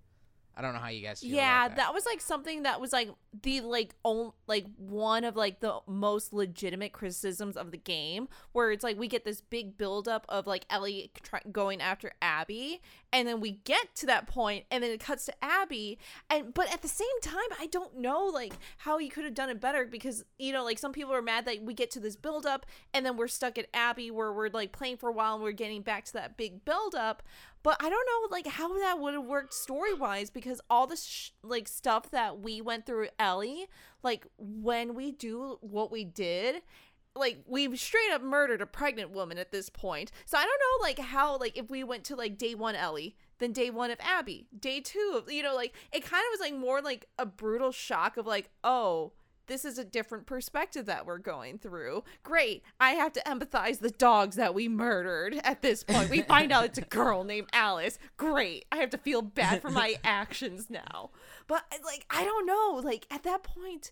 I don't know how you guys feel. yeah about that. was like something that was like the like on, like one of like the most legitimate criticisms of the game where it's like we get this big buildup of like ellie try- going after abby and then we get to that point and then it cuts to abby and but at the same time i don't know like how you could have done it better because you know like some people are mad that we get to this buildup and then we're stuck at abby where we're like playing for a while and we're getting back to that big buildup but I don't know like how that would have worked story wise because all this sh- like stuff that we went through Ellie, like when we do what we did, like we've straight up murdered a pregnant woman at this point. So I don't know like how like if we went to like day one Ellie, then day one of Abby, day two of you know like it kind of was like more like a brutal shock of like oh this is a different perspective that we're going through. Great. I have to empathize the dogs that we murdered at this point. We find out it's a girl named Alice. Great. I have to feel bad for my actions now. But like I don't know, like at that point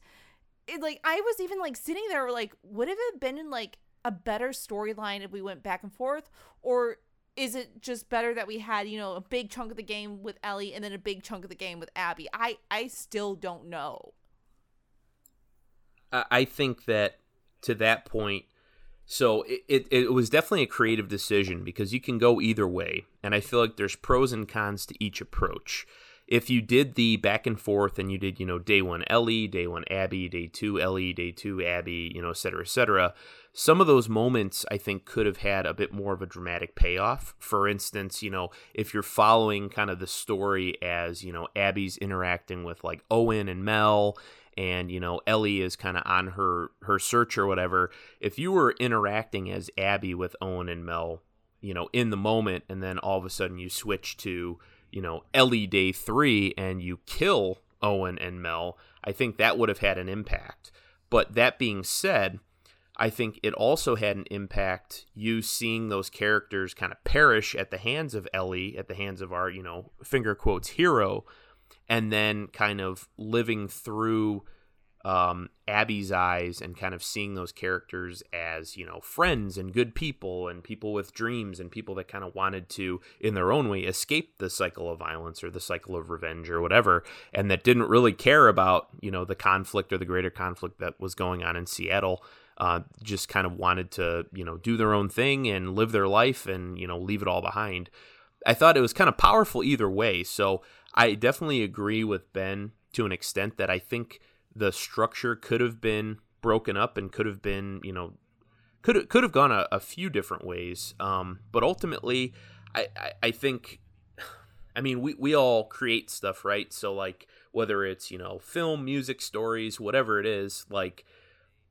it like I was even like sitting there like would have it been in like a better storyline if we went back and forth or is it just better that we had you know a big chunk of the game with Ellie and then a big chunk of the game with Abby? I I still don't know. I think that to that point, so it, it, it was definitely a creative decision because you can go either way. And I feel like there's pros and cons to each approach. If you did the back and forth and you did, you know, day one Ellie, day one Abby, day two Ellie, day two Abby, you know, et cetera, et cetera, some of those moments I think could have had a bit more of a dramatic payoff. For instance, you know, if you're following kind of the story as, you know, Abby's interacting with like Owen and Mel and you know Ellie is kind of on her her search or whatever if you were interacting as Abby with Owen and Mel you know in the moment and then all of a sudden you switch to you know Ellie day 3 and you kill Owen and Mel I think that would have had an impact. But that being said I think it also had an impact you seeing those characters kind of perish at the hands of Ellie at the hands of our you know finger quotes hero and then kind of living through um, Abby's eyes and kind of seeing those characters as you know friends and good people and people with dreams and people that kind of wanted to in their own way escape the cycle of violence or the cycle of revenge or whatever and that didn't really care about you know the conflict or the greater conflict that was going on in Seattle uh, just kind of wanted to you know do their own thing and live their life and you know leave it all behind. I thought it was kind of powerful either way so I definitely agree with Ben to an extent that I think the structure could have been broken up and could have been, you know, could could have gone a, a few different ways. Um, but ultimately, I, I, I think, I mean, we, we all create stuff, right? So like whether it's you know film, music, stories, whatever it is, like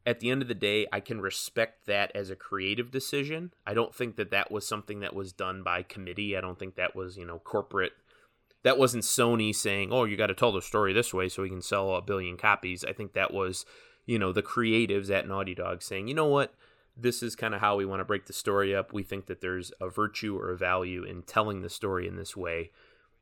at the end of the day, I can respect that as a creative decision. I don't think that that was something that was done by committee. I don't think that was you know corporate that wasn't Sony saying, "Oh, you got to tell the story this way so we can sell a billion copies." I think that was, you know, the creatives at Naughty Dog saying, "You know what? This is kind of how we want to break the story up. We think that there's a virtue or a value in telling the story in this way."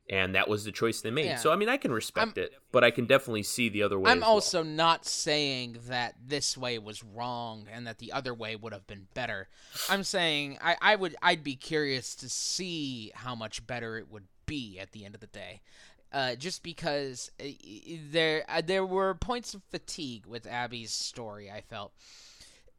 And that was the choice they made. Yeah. So I mean, I can respect I'm- it, but I can definitely see the other way. I'm as well. also not saying that this way was wrong and that the other way would have been better. I'm saying I, I would I'd be curious to see how much better it would be at the end of the day. Uh, just because uh, there uh, there were points of fatigue with Abby's story. I felt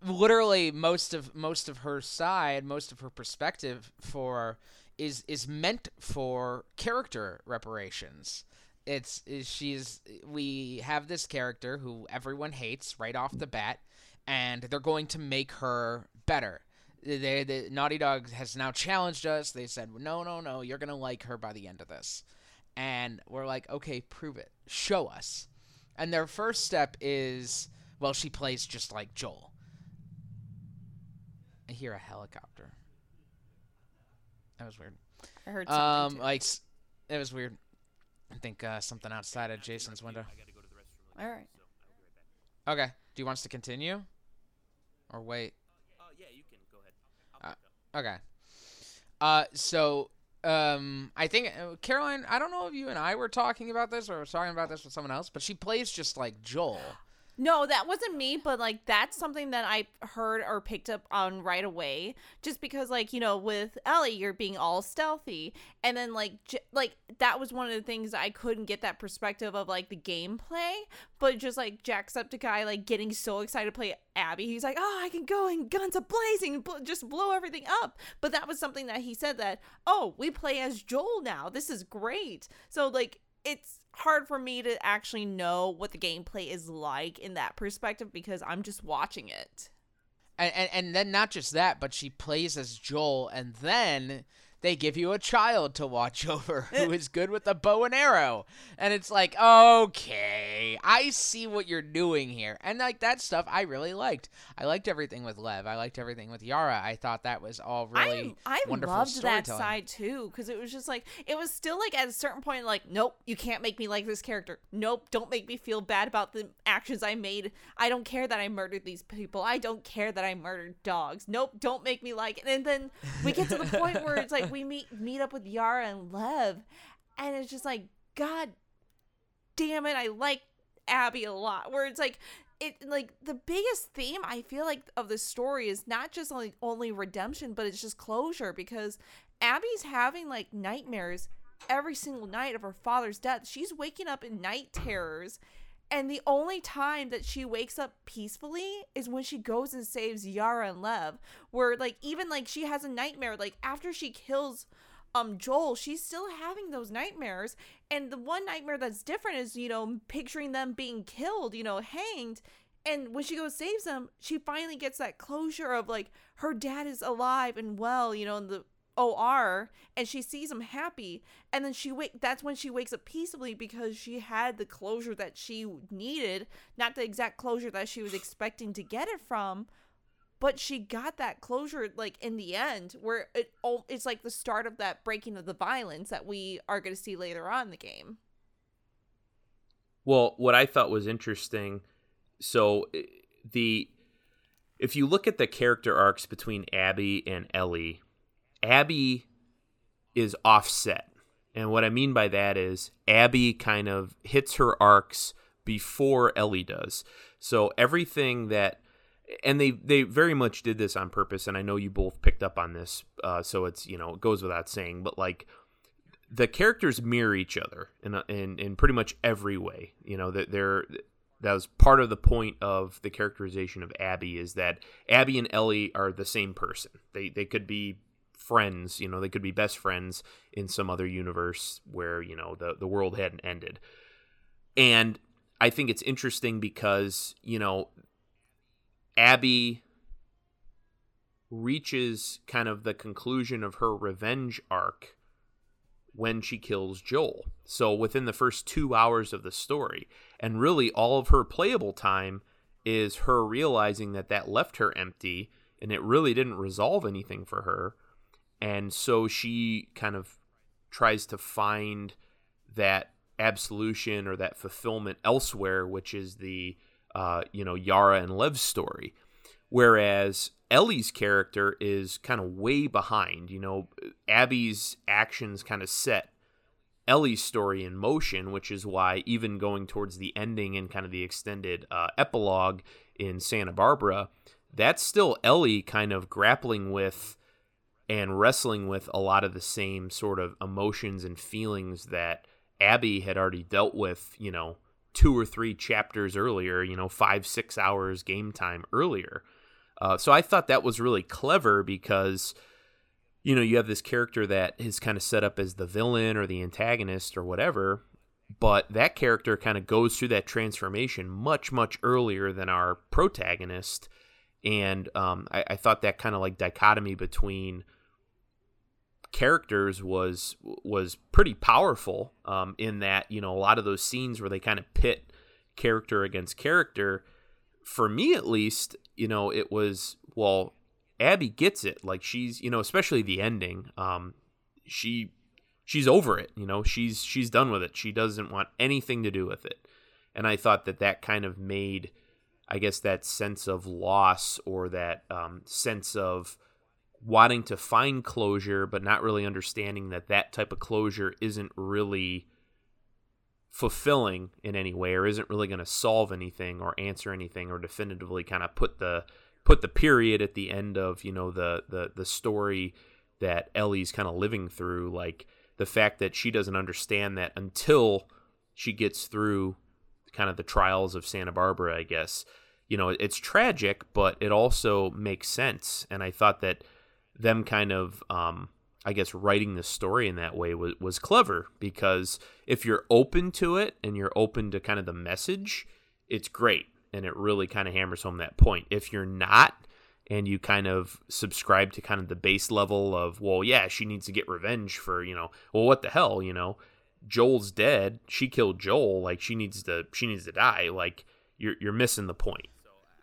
literally most of most of her side, most of her perspective for is is meant for character reparations. It's is she's we have this character who everyone hates right off the bat, and they're going to make her better. They, the Naughty Dog has now challenged us. They said, "No, no, no, you're gonna like her by the end of this," and we're like, "Okay, prove it. Show us." And their first step is, well, she plays just like Joel. I hear a helicopter. That was weird. I heard something. Um, too. like it was weird. I think uh, something outside of Jason's window. All right. Okay. Do you want us to continue, or wait? Oh yeah, you can go ahead. Okay. Uh, so um, I think uh, Caroline. I don't know if you and I were talking about this or talking about this with someone else, but she plays just like Joel. No, that wasn't me, but like that's something that I heard or picked up on right away. Just because, like you know, with Ellie, you're being all stealthy, and then like j- like that was one of the things I couldn't get that perspective of like the gameplay. But just like Jacksepticeye, like getting so excited to play Abby, he's like, oh, I can go and guns a blazing, bl- just blow everything up. But that was something that he said that, oh, we play as Joel now. This is great. So like it's hard for me to actually know what the gameplay is like in that perspective because I'm just watching it. And, and and then not just that, but she plays as Joel, and then they give you a child to watch over who eh. is good with a bow and arrow, and it's like, okay, I see what you're doing here, and like that stuff I really liked. I liked everything with Lev. I liked everything with Yara. I thought that was all really I, I wonderful loved that side too because it was just like it was still like at a certain point like nope you can't make me like this character. Nope don't make me feel bad about the actions I made. I don't care that I murdered these people. I don't care that I murdered dogs. Nope don't make me like it and then we get to the point where it's like we meet meet up with Yara and Lev and it's just like god damn it I like Abby a lot where it's like it like the biggest theme I feel like of the story is not just like only redemption, but it's just closure because Abby's having like nightmares every single night of her father's death. She's waking up in night terrors. And the only time that she wakes up peacefully is when she goes and saves Yara and Lev. Where like even like she has a nightmare like after she kills um Joel, she's still having those nightmares. And the one nightmare that's different is, you know, picturing them being killed, you know, hanged. And when she goes saves them, she finally gets that closure of like her dad is alive and well, you know, in the OR, and she sees him happy. And then she wake that's when she wakes up peacefully because she had the closure that she needed, not the exact closure that she was expecting to get it from, but she got that closure like in the end where it oh, it's like the start of that breaking of the violence that we are going to see later on in the game Well, what I thought was interesting, so eh, the if you look at the character arcs between Abby and Ellie, Abby is offset. And what I mean by that is Abby kind of hits her arcs before Ellie does. So everything that and they they very much did this on purpose and I know you both picked up on this uh, so it's you know it goes without saying but like the characters mirror each other in a, in in pretty much every way. You know that they're that was part of the point of the characterization of Abby is that Abby and Ellie are the same person. They they could be friends, you know, they could be best friends in some other universe where, you know, the the world hadn't ended. And I think it's interesting because, you know, Abby reaches kind of the conclusion of her revenge arc when she kills Joel. So within the first two hours of the story. And really, all of her playable time is her realizing that that left her empty and it really didn't resolve anything for her. And so she kind of tries to find that absolution or that fulfillment elsewhere, which is the, uh, you know, Yara and Lev's story. Whereas Ellie's character is kind of way behind. You know, Abby's actions kind of set Ellie's story in motion, which is why even going towards the ending and kind of the extended uh, epilogue in Santa Barbara, that's still Ellie kind of grappling with and wrestling with a lot of the same sort of emotions and feelings that Abby had already dealt with, you know, two or three chapters earlier, you know, five, six hours game time earlier. Uh, so I thought that was really clever because, you know, you have this character that is kind of set up as the villain or the antagonist or whatever, but that character kind of goes through that transformation much much earlier than our protagonist and um, I, I thought that kind of like dichotomy between characters was was pretty powerful um, in that you know a lot of those scenes where they kind of pit character against character for me at least you know it was well abby gets it. Like she's you know especially the ending um she she's over it you know she's she's done with it. She doesn't want anything to do with it. And i thought that that kind of made i guess that sense of loss or that um, sense of wanting to find closure but not really understanding that that type of closure isn't really fulfilling in any way or isn't really going to solve anything or answer anything or definitively kind of put the put the period at the end of you know the the the story that Ellie's kind of living through. Like the fact that she doesn't understand that until she gets through kind of the trials of Santa Barbara I guess. You know it's tragic but it also makes sense and I thought that them kind of um I guess writing the story in that way was, was clever because if you're open to it and you're open to kind of the message, it's great and it really kind of hammers home that point. If you're not and you kind of subscribe to kind of the base level of, well, yeah, she needs to get revenge for, you know, well, what the hell, you know, Joel's dead. She killed Joel. Like she needs to, she needs to die. Like you're, you're missing the point.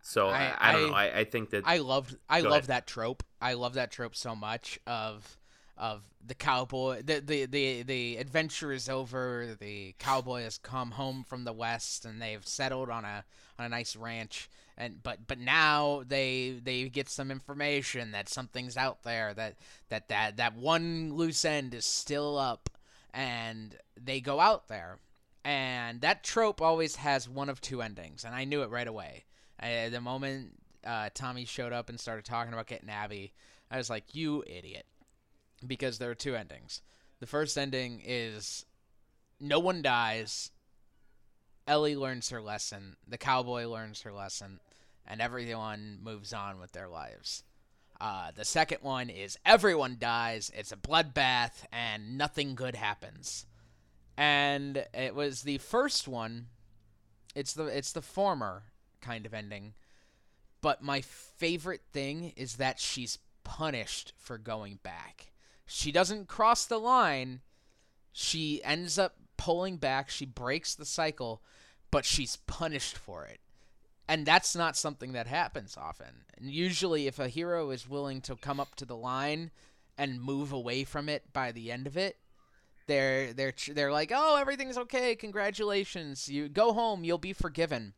So I, I, I don't know. I, I think that I loved, I love that trope. I love that trope so much of of the cowboy the, the the the adventure is over the cowboy has come home from the west and they've settled on a on a nice ranch and but but now they they get some information that something's out there that that that that one loose end is still up and they go out there and that trope always has one of two endings and i knew it right away I, the moment uh, tommy showed up and started talking about getting abby i was like you idiot because there are two endings. The first ending is no one dies. Ellie learns her lesson. The cowboy learns her lesson, and everyone moves on with their lives. Uh, the second one is everyone dies. It's a bloodbath, and nothing good happens. And it was the first one. It's the it's the former kind of ending. But my favorite thing is that she's punished for going back she doesn't cross the line. She ends up pulling back. She breaks the cycle, but she's punished for it. And that's not something that happens often. And usually, if a hero is willing to come up to the line and move away from it by the end of it, they're they're they're like, "Oh, everything's okay. Congratulations. You go home. You'll be forgiven."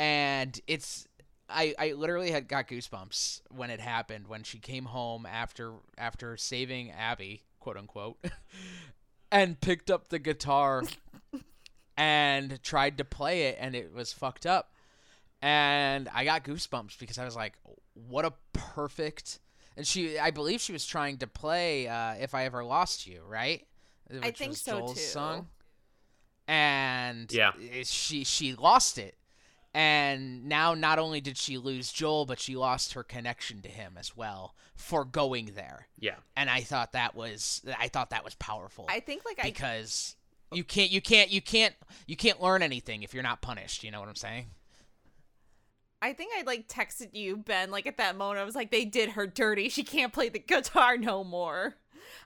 And it's I, I literally had got goosebumps when it happened when she came home after after saving Abby, quote unquote, and picked up the guitar and tried to play it and it was fucked up. And I got goosebumps because I was like, what a perfect and she I believe she was trying to play uh, If I Ever Lost You, right? Which I think so Joel's too. Song. And yeah. she she lost it and now not only did she lose Joel, but she lost her connection to him as well for going there. Yeah. And I thought that was I thought that was powerful. I think like I because I... you can't you can't you can't you can't learn anything if you're not punished, you know what I'm saying? I think I like texted you, Ben, like at that moment I was like they did her dirty. She can't play the guitar no more.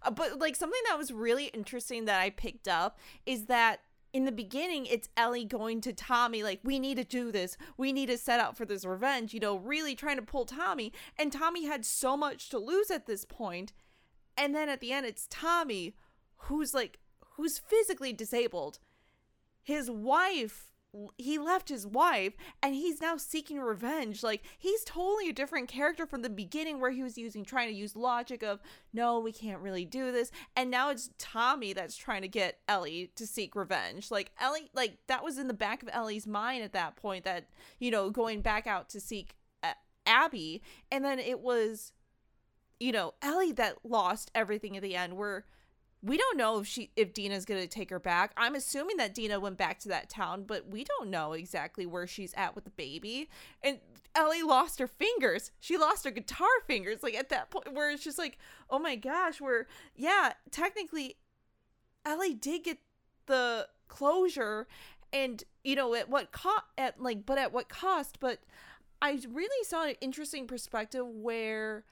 Uh, but like something that was really interesting that I picked up is that in the beginning, it's Ellie going to Tommy, like, we need to do this. We need to set out for this revenge, you know, really trying to pull Tommy. And Tommy had so much to lose at this point. And then at the end, it's Tommy who's like, who's physically disabled. His wife he left his wife and he's now seeking revenge. Like he's totally a different character from the beginning where he was using trying to use logic of no we can't really do this. And now it's tommy that's trying to get ellie to seek revenge. Like ellie like that was in the back of ellie's mind at that point that you know going back out to seek uh, abby. And then it was you know ellie that lost everything at the end where we don't know if she if Dina's gonna take her back. I'm assuming that Dina went back to that town, but we don't know exactly where she's at with the baby. And Ellie lost her fingers. She lost her guitar fingers. Like at that point where it's just like, oh my gosh, where yeah, technically Ellie did get the closure and you know at what cost at like but at what cost but i really saw an interesting perspective where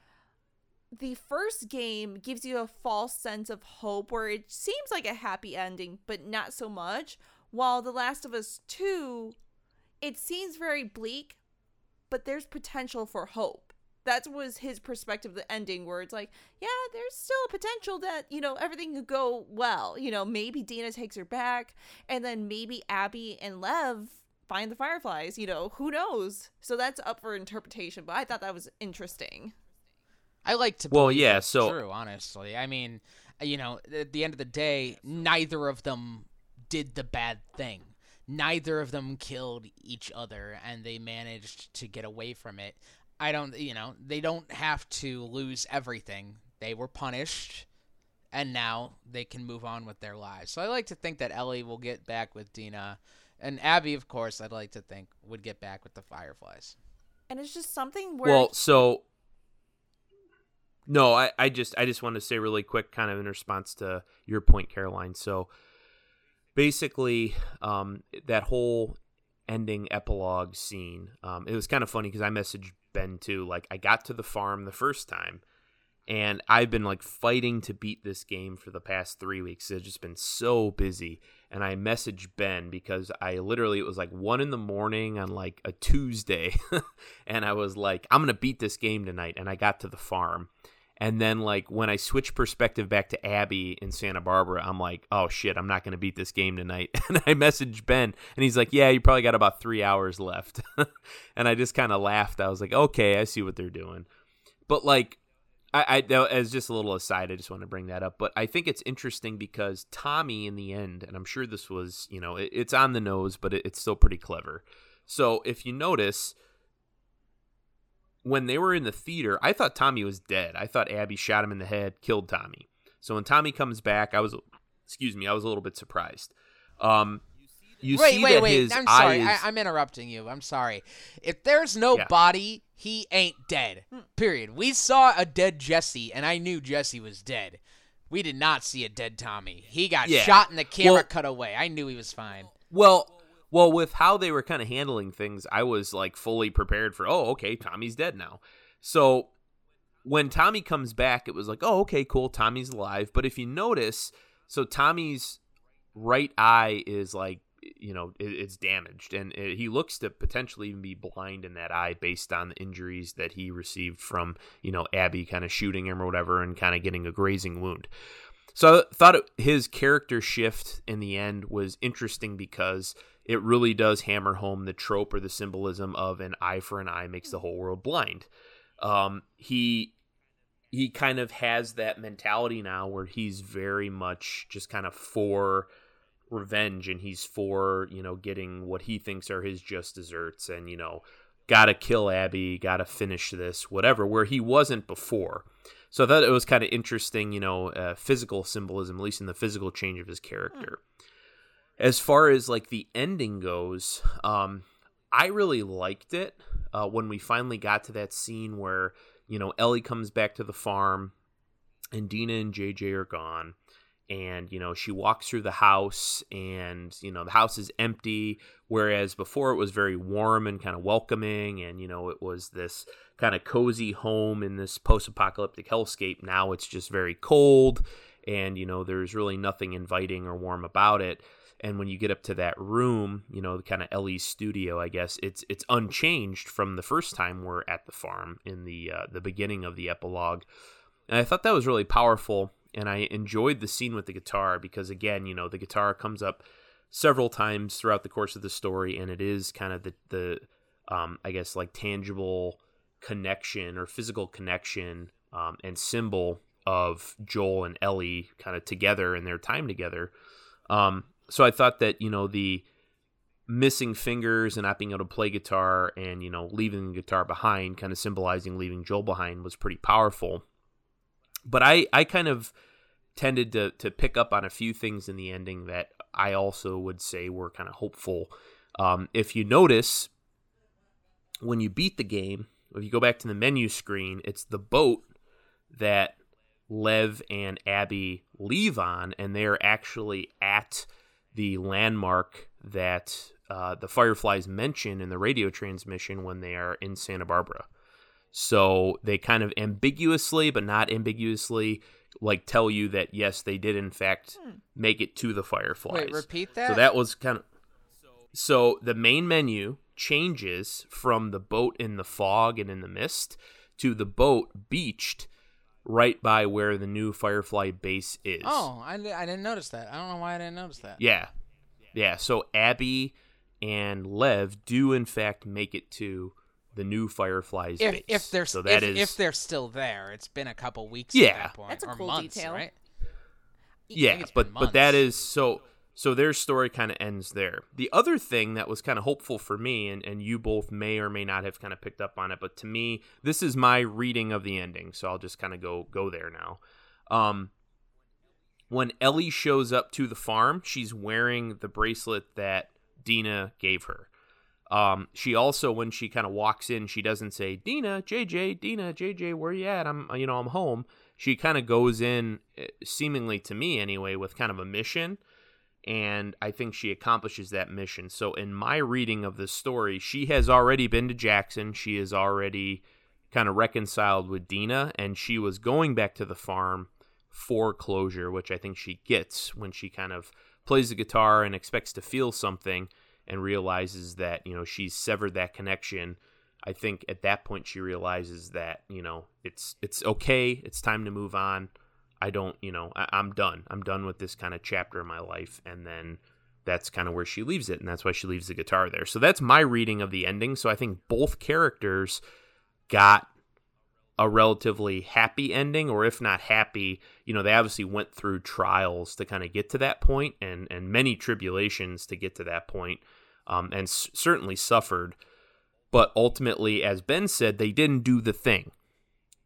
the first game gives you a false sense of hope where it seems like a happy ending but not so much while the last of us 2 it seems very bleak but there's potential for hope. That was his perspective the ending where it's like yeah there's still a potential that you know everything could go well. You know maybe dina takes her back and then maybe abby and lev find the fireflies you know who knows? So that's up for interpretation but i thought that was interesting I like to. Well, yeah, so- true. Honestly, I mean, uh, you know, at the end of the day, neither of them did the bad thing. Neither of them killed each other, and they managed to get away from it. I don't, you know, they don't have to lose everything. They were punished, and now they can move on with their lives. So I like to think that Ellie will get back with Dina, and Abby, of course, I'd like to think would get back with the Fireflies. and it's just something where Well, so no, I, I just I just want to say really quick, kind of in response to your point, Caroline. So basically, um, that whole ending epilogue scene, um, it was kind of funny because I messaged Ben too. Like I got to the farm the first time, and I've been like fighting to beat this game for the past three weeks. It's just been so busy. And I messaged Ben because I literally it was like one in the morning on like a Tuesday, and I was like, I'm gonna beat this game tonight. And I got to the farm. And then, like, when I switch perspective back to Abby in Santa Barbara, I'm like, oh shit, I'm not going to beat this game tonight. And I message Ben, and he's like, yeah, you probably got about three hours left. and I just kind of laughed. I was like, okay, I see what they're doing. But, like, I, I as just a little aside, I just want to bring that up. But I think it's interesting because Tommy, in the end, and I'm sure this was, you know, it, it's on the nose, but it, it's still pretty clever. So if you notice, when they were in the theater, I thought Tommy was dead. I thought Abby shot him in the head, killed Tommy. So when Tommy comes back, I was, excuse me, I was a little bit surprised. Um, you wait, see wait, that wait. his I'm sorry. eyes. I, I'm interrupting you. I'm sorry. If there's no Yeah. body, he ain't dead. Period. We saw a dead Jesse, and I knew Jesse was dead. We did not see a dead Tommy. He got Yeah. shot and the camera Well- cut away. I knew he was fine. Well, well, with how they were kind of handling things, I was like fully prepared for. Oh, okay, Tommy's dead now. So when Tommy comes back, it was like, oh, okay, cool, Tommy's alive. But if you notice, so Tommy's right eye is like, you know, it, it's damaged, and it, he looks to potentially even be blind in that eye based on the injuries that he received from, you know, Abby kind of shooting him or whatever, and kind of getting a grazing wound. So I thought it, his character shift in the end was interesting because it really does hammer home the trope or the symbolism of an eye for an eye makes the whole world blind. Um, he he kind of has that mentality now where he's very much just kind of for revenge and he's for you know getting what he thinks are his just desserts and you know gotta kill abby gotta finish this whatever where he wasn't before. So i thought it was kind of interesting you know uh, physical symbolism at least in the physical change of his character as far as like the ending goes um i really liked it uh, when we finally got to that scene where you know ellie comes back to the farm and dina and jj are gone. And you know she walks through the house and you know the house is empty whereas before it was very warm and kind of welcoming and you know it was this kind of cozy home in this post-apocalyptic hellscape. Now it's just very cold and you know there's really nothing inviting or warm about it and when you get up to that room you know kind of ellie's studio i guess it's it's unchanged from the first time we're at the farm in the uh, the beginning of the epilogue and i thought that was really powerful and I enjoyed the scene with the guitar because again, you know, the guitar comes up several times throughout the course of the story, and it is kind of the the um, I guess like tangible connection or physical connection um, and symbol of Joel and Ellie kind of together in their time together. Um, so I thought that you know the missing fingers and not being able to play guitar and you know leaving the guitar behind, kind of symbolizing leaving Joel behind, was pretty powerful but I I kind of tended to to pick up on a few things in the ending that I also would say were kind of hopeful. Um, if you notice, when you beat the game, if you go back to the menu screen, it's the boat that Lev and Abby leave on, and they're actually at the landmark that uh, the Fireflies mention in the radio transmission when they are in Santa Barbara. So they kind of ambiguously, but not ambiguously, like tell you that yes, they did in fact Hmm. make it to the Fireflies. Wait, repeat that. So that was kind of. So the main menu changes from the boat in the fog and in the mist to the boat beached right by where the new Firefly base is. Oh, I, I didn't notice that. I don't know why I didn't notice that. Yeah. Yeah. So Abby and Lev do in fact make it to the new Fireflies If base. if they're so if, that is if they're still there, it's been a couple weeks. Yeah. at that point, That's a or cool months, detail. right? Yeah, but been but that is so so their story kind of ends there. The other thing that was kind of hopeful for me, and and you both may or may not have kind of picked up on it, but to me, this is my reading of the ending. So I'll just kind of go go there now. Um, when Ellie shows up to the farm, she's wearing the bracelet that Dina gave her. Um, she also, when she kind of walks in, she doesn't say Dina, JJ, Dina, JJ, where you at? I'm, you know, I'm home. She kind of goes in, eh, seemingly to me anyway, with kind of a mission, and I think she accomplishes that mission. So, in my reading of the story, she has already been to Jackson. She is already kind of reconciled with Dina, and she was going back to the farm for closure, which I think she gets when she kind of plays the guitar and expects to feel something and realizes that, you know, she's severed that connection. I think at that point she realizes that, you know, it's it's okay, it's time to move on. I don't, you know, I, I'm done. I'm done with this kind of chapter in my life. And then that's kind of where she leaves it, and that's why she leaves the guitar there. So that's my reading of the ending. So I think both characters got a relatively happy ending, or if not happy, you know, they obviously went through trials to kind of get to that point, and and many tribulations to get to that point, um, and s- certainly suffered. But ultimately, as Ben said, they didn't do the thing.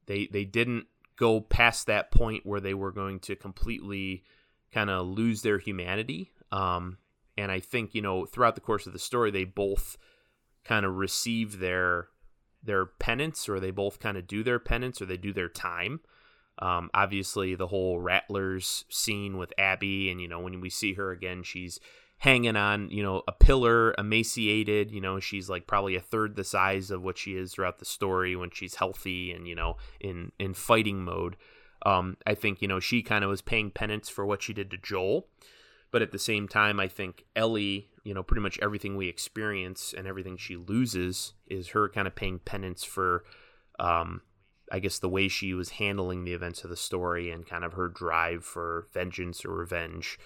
They they didn't go past that point where they were going to completely kind of lose their humanity. Um, and I think you know throughout the course of the story, they both kind of receive their their penance, or they both kind of do their penance, or they do their time. Um, obviously, the whole Rattlers scene with Abby, and you know when we see her again, she's hanging on you know a pillar, emaciated. You know she's like probably a third the size of what she is throughout the story when she's healthy and you know in in fighting mode. Um, I think you know she kind of was paying penance for what she did to Joel, but at the same time, I think Ellie, you know, pretty much everything we experience and everything she loses is her kind of paying penance for, um, I guess, the way she was handling the events of the story and kind of her drive for vengeance or revenge.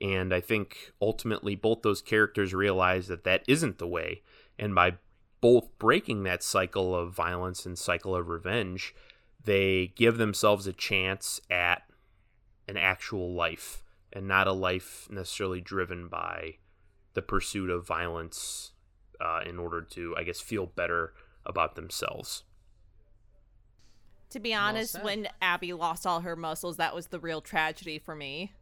And I think ultimately both those characters realize that that isn't the way. And by both breaking that cycle of violence and cycle of revenge, they give themselves a chance at an actual life and not a life necessarily driven by the pursuit of violence uh, in order to, I guess, feel better about themselves. To be honest, said. when Abby lost all her muscles, that was the real tragedy for me.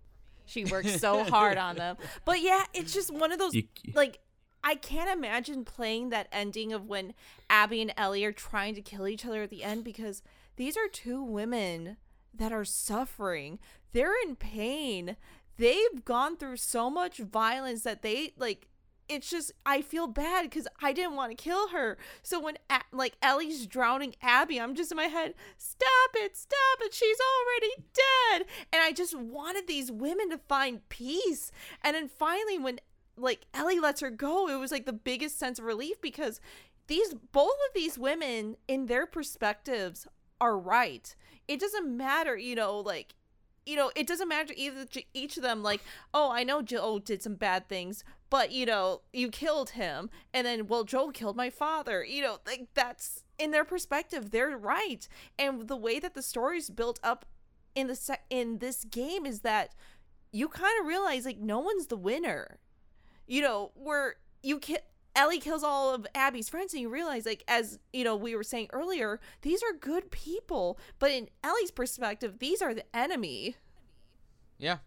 She worked so hard on them. But yeah, it's just one of those like I can't imagine playing that ending of when Abby and Ellie are trying to kill each other at the end because these are two women that are suffering. They're in pain. They've gone through so much violence that they like it's just I feel bad cuz I didn't want to kill her. So when like Ellie's drowning Abby, I'm just in my head, stop it, stop it. She's already dead. And I just wanted these women to find peace. And then finally when like Ellie lets her go, it was like the biggest sense of relief because these both of these women in their perspectives are right. It doesn't matter, you know, like you know, it doesn't matter either each of them like, "Oh, I know Joe did some bad things, but you know, you killed him." And then, "Well, Joel killed my father." You know, like that's in their perspective, they're right. And the way that the story's built up in the sec- in this game is that you kind of realize like no one's the winner you know, where you ki- Ellie kills all of Abby's friends, and you realize, like, as you know, we were saying earlier, these are good people, but in Ellie's perspective, these are the enemy. Yeah.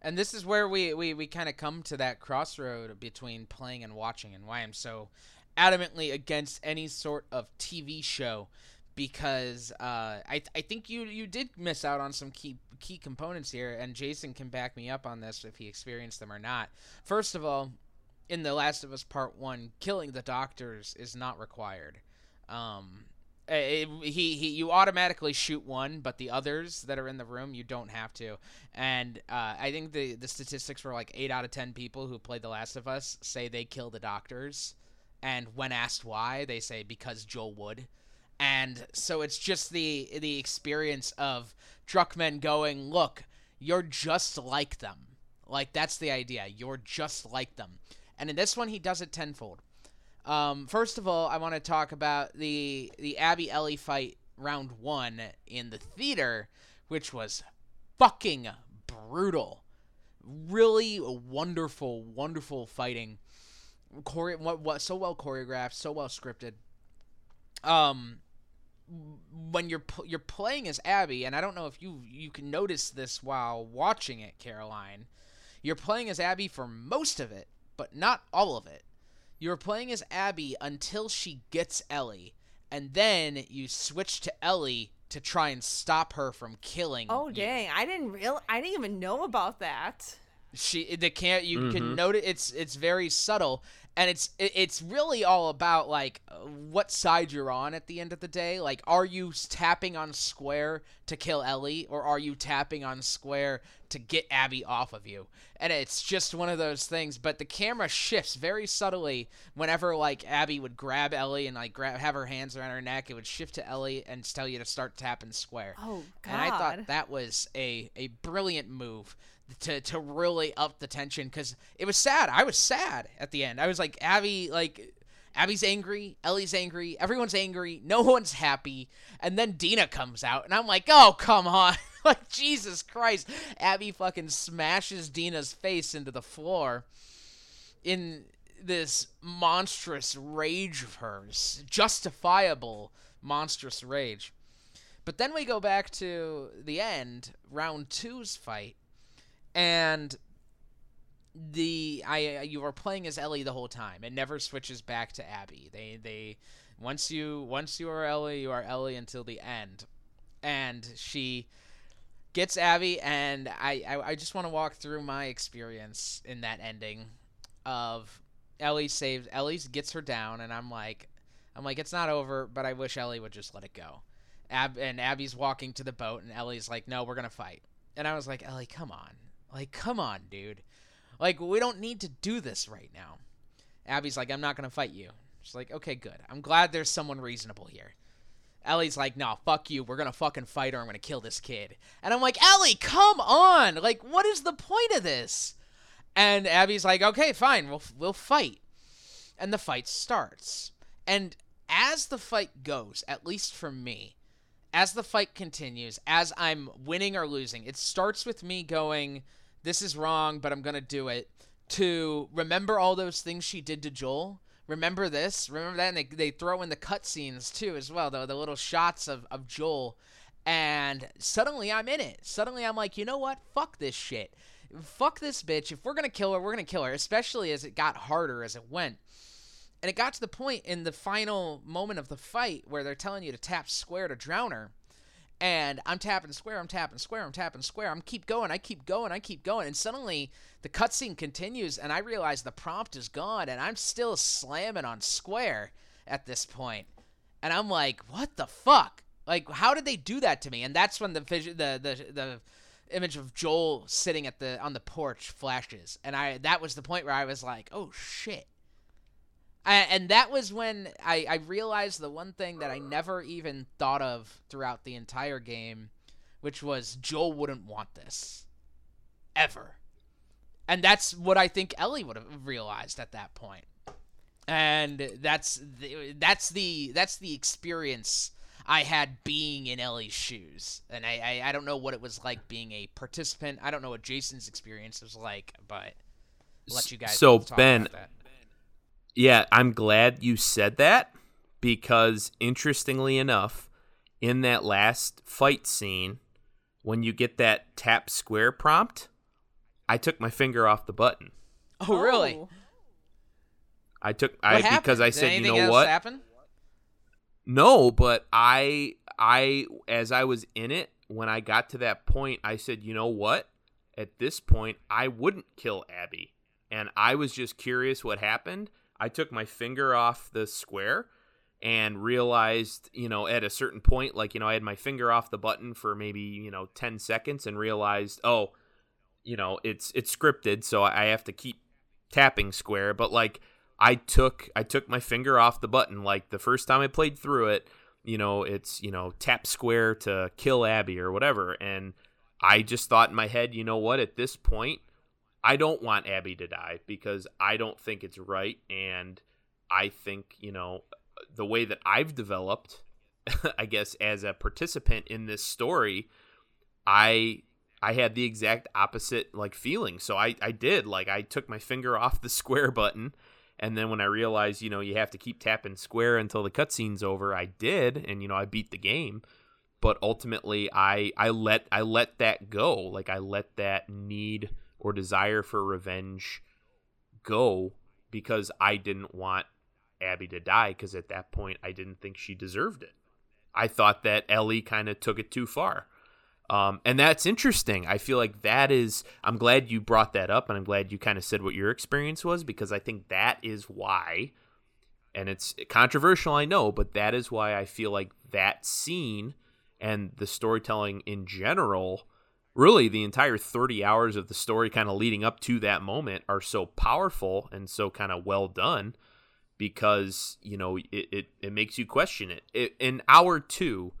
And this is where we, we, we kind of come to that crossroad between playing and watching, and why I'm so adamantly against any sort of TV show because uh, I I think you you did miss out on some key key components here, and Jason can back me up on this if he experienced them or not. First of all, in The Last of Us Part One, killing the doctors is not required. Um, it, he, he you automatically shoot one, but the others that are in the room you don't have to. And uh, I think the the statistics were like eight out of ten people who played The Last of Us say they kill the doctors, and when asked why, they say because Joel would. And so it's just the the experience of Druckmann going, look, you're just like them. Like that's the idea. You're just like them. And in this one, he does it tenfold. Um, first of all, I want to talk about the the Abby Ellie fight round one in the theater, which was fucking brutal. Really wonderful, wonderful fighting. Chore- what, what so well choreographed, so well scripted. Um, when you're you're playing as Abby, and I don't know if you you can notice this while watching it, Caroline. You're playing as Abby for most of it, but not all of it. You're playing as Abby until she gets Ellie, and then you switch to Ellie to try and stop her from killing. Oh you. dang! I didn't real. I didn't even know about that. She the can't you Mhm. can note it. It's it's very subtle, and it's it's really all about like uh, what side you're on at the end of the day. Like, are you tapping on square to kill Ellie, or are you tapping on square to get Abby off of you? And it's just one of those things. But the camera shifts very subtly whenever like Abby would grab Ellie and like grab have her hands around her neck. It would shift to Ellie and tell you to start tapping square. Oh god! And I thought that was a, a brilliant move to, to really up the tension because it was sad. I was sad at the end. I was like, Abby, like, Abby's angry, Ellie's angry, everyone's angry, no one's happy. And then Dina comes out, and I'm like, oh, come on. like, Jesus Christ. Abby fucking smashes Dina's face into the floor in this monstrous rage of hers, justifiable monstrous rage. But then we go back to the end, round two's fight, and the I you are playing as Ellie the whole time. It never switches back to Abby. They they once you once you are Ellie, you are Ellie until the end, and she gets Abby, and I I, I just want to walk through my experience in that ending of Ellie saves Ellie gets her down, and I'm like I'm like it's not over, but I wish Ellie would just let it go. Ab and Abby's walking to the boat, and Ellie's like, "No, we're gonna fight." And I was like, "Ellie, come on, like, come on, dude, like, we don't need to do this right now." Abby's like, "I'm not gonna fight you." She's like, "Okay, good. I'm glad there's someone reasonable here." Ellie's like, "No, fuck you. We're gonna fucking fight, or I'm gonna kill this kid." And I'm like, "Ellie, come on! Like, what is the point of this?" And Abby's like, "Okay, fine. We'll we'll fight." And the fight starts. And as the fight goes, at least for me, as the fight continues, as I'm winning or losing, it starts with me going, This is wrong, but I'm going to do it. To remember all those things she did to Joel. Remember this. Remember that. And they, they throw in the cutscenes too, as well, the, the little shots of, of Joel. And suddenly I'm in it. Suddenly I'm like, you know what? Fuck this shit. Fuck this bitch. If we're going to kill her, we're going to kill her, especially as it got harder as it went. And it got to the point in the final moment of the fight where they're telling you to tap square to drown her. And I'm tapping square, I'm tapping square, I'm tapping square. I'm keep going, I keep going, I keep going. And suddenly the cutscene continues and I realize the prompt is gone and I'm still slamming on square at this point. And I'm like, what the fuck? Like, how did they do that to me? And that's when the vision, the the the image of Joel sitting at the on the porch flashes, and I that was the point where I was like, oh shit. I, and that was when I, I realized the one thing that I never even thought of throughout the entire game, which was Joel wouldn't want this. Ever. And that's what I think Ellie would have realized at that point. And that's the, that's the that's the experience I had being in Ellie's shoes. And I, I, I don't know what it was like being a participant. I don't know what Jason's experience was like, but I'll let you guys So, talk Ben, about that. Yeah, I'm glad you said that because interestingly enough, in that last fight scene, when you get that tap square prompt, I took my finger off the button. Oh, really? Oh. I took What I happened? because I Did said, you anything know else what? Happen? No, but I I as I was in it when I got to that point, I said, "You know what? At this point, I wouldn't kill Abby." And I was just curious what happened. I took my finger off the square and realized, you know, at a certain point like, you know, I had my finger off the button for maybe, you know, 10 seconds and realized, "Oh, you know, it's it's scripted, so I have to keep tapping square." But like I took I took my finger off the button like the first time I played through it, you know, it's, you know, tap square to kill Abby or whatever and I just thought in my head, you know what, at this point, I don't want Abby to die because I don't think it's right and I think, you know, the way that I've developed, I guess as a participant in this story, I I had the exact opposite like feeling. So I I did like I took my finger off the square button and then when I realized, you know, you have to keep tapping square until the cutscene's over, I did, and you know, I beat the game. But ultimately, I I let I let that go. Like I let that need or desire for revenge go because I didn't want Abby to die. Because at that point, I didn't think she deserved it. I thought that Ellie kind of took it too far. Um, and that's interesting. I feel like that is. I'm glad you brought that up, and I'm glad you kind of said what your experience was because I think that is why, and it's controversial, I know, but that is why I feel like that scene and the storytelling in general, really the entire 30 hours of the story kind of leading up to that moment are so powerful and so kind of well done because, you know, it, it, it makes you question it. it. In hour two,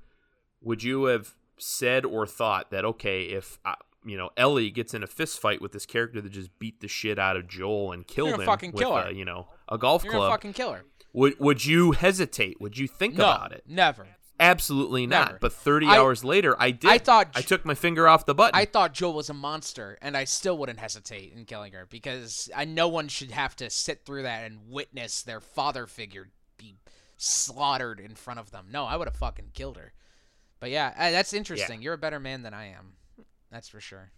would you have said or thought that okay, if uh, you know Ellie gets in a fist fight with this character that just beat the shit out of Joel and killed him fucking with kill a, her. you know a golf You're club, fucking kill her. would would you hesitate? Would you think No, about it? never. Absolutely not. Never. But 30 I- hours later, I did. I thought I took my finger off the button. I thought Joel was a monster, and I still wouldn't hesitate in killing her because I no one should have to sit through that and witness their father figure be slaughtered in front of them. No, I would have fucking killed her. But yeah, uh, that's interesting. You're a better man than I am. That's for sure.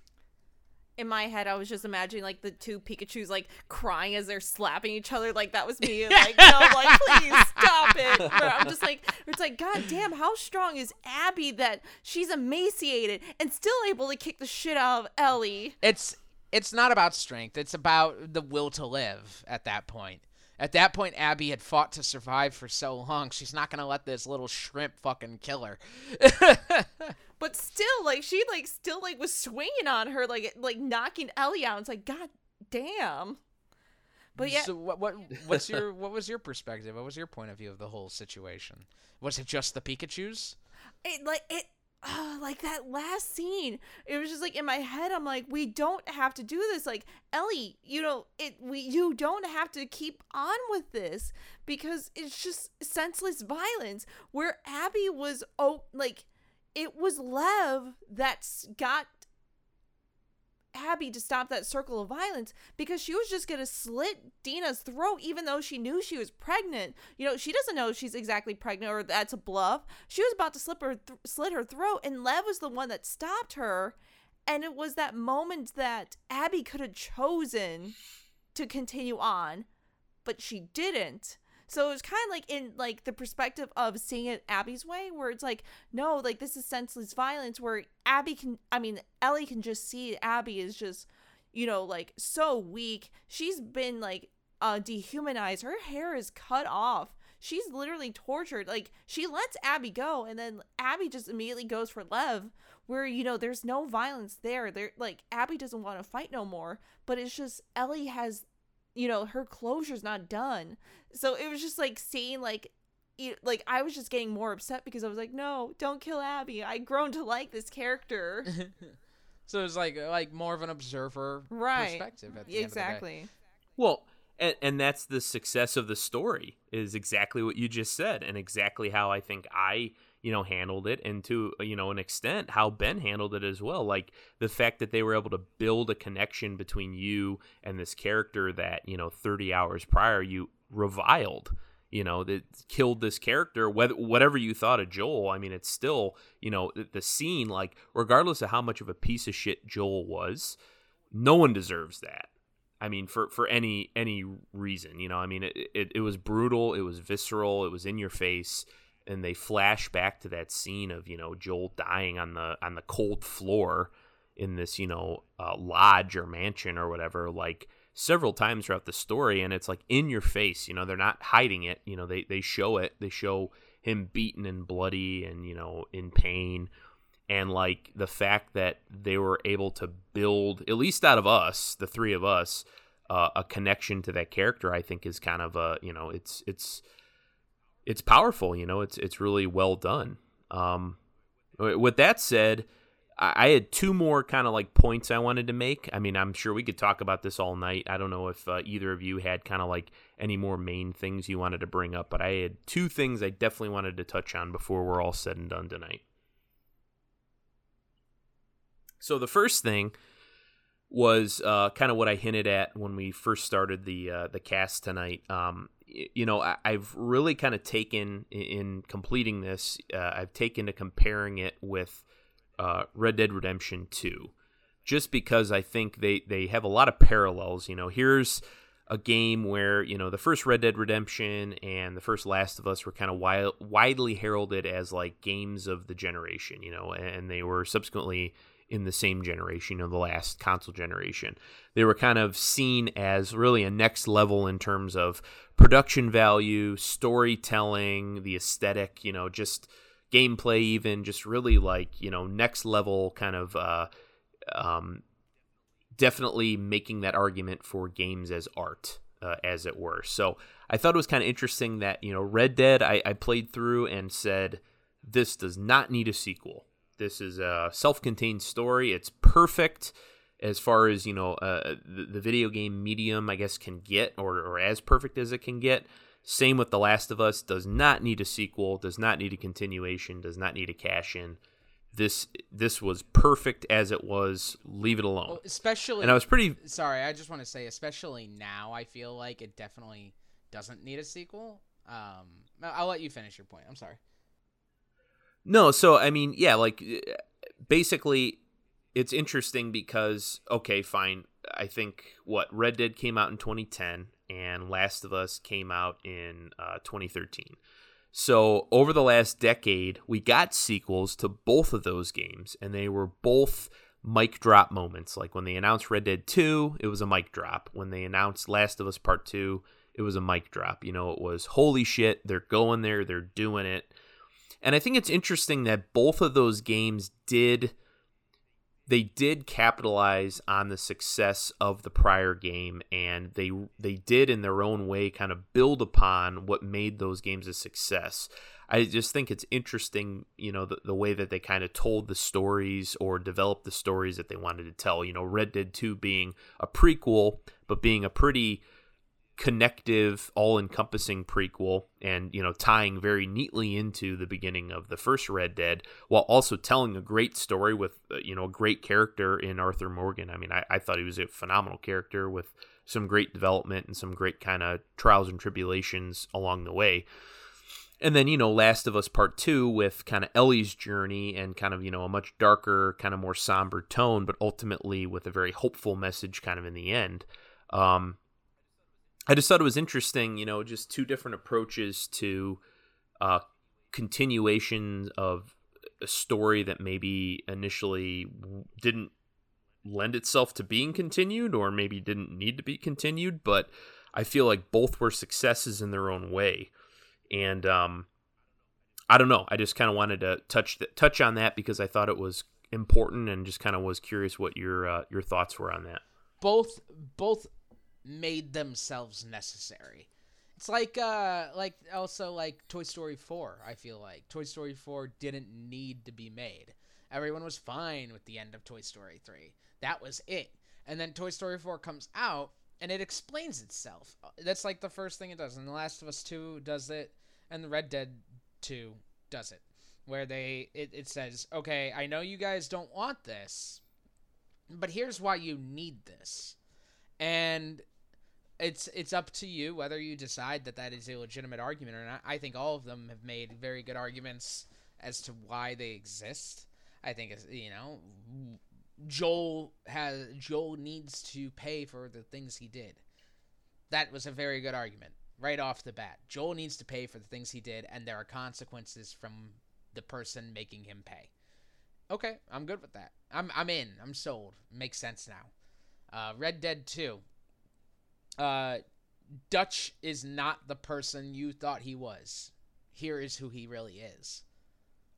In my head, I was just imagining like the two Pikachu's like crying as they're slapping each other. Like that was me. and, Like, no, like please stop it. But I'm just like, it's like, God damn, how strong is Abby that she's emaciated and still able to kick the shit out of Ellie? It's it's not about strength. It's about the will to live at that point. At that point, Abby had fought to survive for so long. She's not gonna let this little shrimp fucking kill her. But still, like she like still like was swinging on her, like like knocking Ellie out. It's like, God damn. But yeah, So what what what's your what was your perspective? What was your point of view of the whole situation? Was it just the Pikachu's? it like it uh, like that last scene it was just like in my head i'm like we don't have to do this like ellie you know it we you don't have to keep on with this because it's just senseless violence where abby was oh like it was lev that's got Abby to stop that circle of violence because she was just going to slit Dina's throat even though she knew she was pregnant. You know, she doesn't know she's exactly pregnant or that's a bluff. She was about to slip her th- slit her throat and Lev was the one that stopped her and it was that moment that Abby could have chosen to continue on, but she didn't. So it was kind of like in like the perspective of seeing it Abby's way, where it's like, no, like this is senseless violence. Where Abby can, I mean, Ellie can just see Abby is just, you know, like so weak. She's been like uh dehumanized. Her hair is cut off. She's literally tortured. Like she lets Abby go, and then Abby just immediately goes for Lev, where you know there's no violence there. There, like Abby doesn't want to fight no more, but it's just Ellie has you know her closure's not done so it was just like seeing like you, like i was just getting more upset because i was like no don't kill abby i grown to like this character so it was like like more of an observer right perspective. At the End of the day. exactly Well, and, and that's the success of the story is exactly what you just said, and exactly how I think I, you know, handled it, and to you know an extent how Ben handled it as well. Like the fact that they were able to build a connection between you and this character that you know 30 hours prior you reviled. You know that killed this character. Whether whatever you thought of Joel, I mean, it's still you know the, the scene. Like regardless of how much of a piece of shit Joel was, no one deserves that. I mean, for for any any reason, you know. I mean, it, it it was brutal. It was visceral. It was in your face. And they flash back to that scene of you know Joel dying on the on the cold floor in this you know uh, lodge or mansion or whatever like several times throughout the story and it's like in your face you know they're not hiding it you know they they show it they show him beaten and bloody and you know in pain and like the fact that they were able to build at least out of us the three of us uh, a connection to that character i think is kind of a you know it's it's it's powerful you know it's it's really well done um with that said I had two more kind of like points I wanted to make. I mean, I'm sure we could talk about this all night. I don't know if uh, either of you had kind of like any more main things you wanted to bring up, but I had two things I definitely wanted to touch on before we're all said and done tonight. So the first thing was uh, kind of what I hinted at when we first started the uh, the cast tonight. Um, you know, I, have really kind of taken in completing this. Uh, I've taken to comparing it with uh, Red Dead Redemption Two, just because I think they they have a lot of parallels. You know, here's a game where you know the first Red Dead Redemption and the first Last of Us were kind of wi- widely heralded as like games of the generation. You know, and they were subsequently in the same generation, you know, the last console generation. They were kind of seen as really a next level in terms of production value, storytelling, the aesthetic, you know, just gameplay, even just really like, you know, next level kind of, uh, um, definitely making that argument for games as art, uh, as it were. So I thought it was kind of interesting that, you know, Red Dead, I, I played through and said, this does not need a sequel this is a self-contained story. It's perfect as far as you know uh, the, the, video game medium, I guess, can get, or or as perfect as it can get. Same with The Last of Us. Does not need a sequel. Does not need a continuation. Does not need a cash in. This this was perfect as it was. Leave it alone. Well, especially, and I was pretty sorry. I just want to say, especially now, I feel like it definitely doesn't need a sequel. Um, I'll let you finish your point. I'm sorry. No, so I mean, yeah, like basically it's interesting because okay, fine. I think what Red Dead came out in 2010 and Last of Us came out in uh, 2013. So over the last decade, we got sequels to both of those games, and they were both mic drop moments. Like when they announced Red Dead 2, it was a mic drop. When they announced Last of Us Part 2, it was a mic drop. You know, it was holy shit, they're going there, they're doing it. And I think it's interesting that both of those games did they did capitalize on the success of the prior game and they they did in their own way kind of build upon what made those games a success. I just think it's interesting, you know, the, the way that they kind of told the stories or developed the stories that they wanted to tell. You know, Red Dead 2 being a prequel, but being a pretty connective, all-encompassing prequel, and you know, tying very neatly into the beginning of the first Red Dead, while also telling a great story with uh, you know a great character in Arthur Morgan. I mean, I, I thought he was a phenomenal character with some great development and some great kind of trials and tribulations along the way. And then, you know, Last of Us Part 2 with kind of Ellie's journey and kind of, you know, a much darker, kind of more somber tone, but ultimately with a very hopeful message kind of in the end. Um, I just thought it was interesting, you know, just two different approaches to uh, continuation of a story that maybe initially didn't lend itself to being continued or maybe didn't need to be continued, but I feel like both were successes in their own way. And um, I don't know. I just kind of wanted to touch th- touch on that because I thought it was important and just kind of was curious what your uh, your thoughts were on that. Both both made themselves necessary. It's like uh like also like Toy Story 4, I feel like. Toy Story 4 didn't need to be made. Everyone was fine with the end of Toy Story 3. That was it. And then Toy Story 4 comes out and it explains itself. That's like the first thing it does. And The Last of Us 2 does it and The Red Dead 2 does it. Where they it, it says, "Okay, I know you guys don't want this, but here's why you need this." And it's it's up to you whether you decide that that is a legitimate argument or not. I think all of them have made very good arguments as to why they exist. I think you know Joel has Joel needs to pay for the things he did. That was a very good argument. right off the bat. Joel needs to pay for the things he did, and there are consequences from the person making him pay. Okay, I'm good with that. I'm I'm in. I'm sold. Makes sense now. Uh, Red Dead 2. Uh, Dutch is not the person you thought he was. Here is who he really is.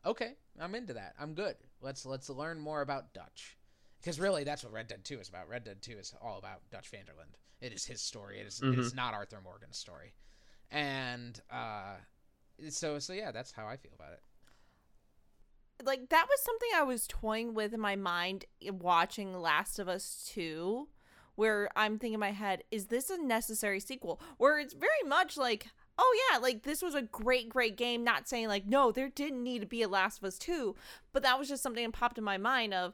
Okay, I'm into that. I'm good. Let's let's learn more about Dutch. Because really, that's what Red Dead 2 is about. Red Dead 2 is all about Dutch Van der Linde. It is his story. It is, Mhm. it is not Arthur Morgan's story. And uh, so so yeah, that's how I feel about it. like that was something I was toying with in my mind watching Last of Us 2 where I'm thinking in my head is this a necessary sequel where it's very much like oh yeah like this was a great great game not saying like no there didn't need to be a Last of Us 2 but that was just something that popped in my mind of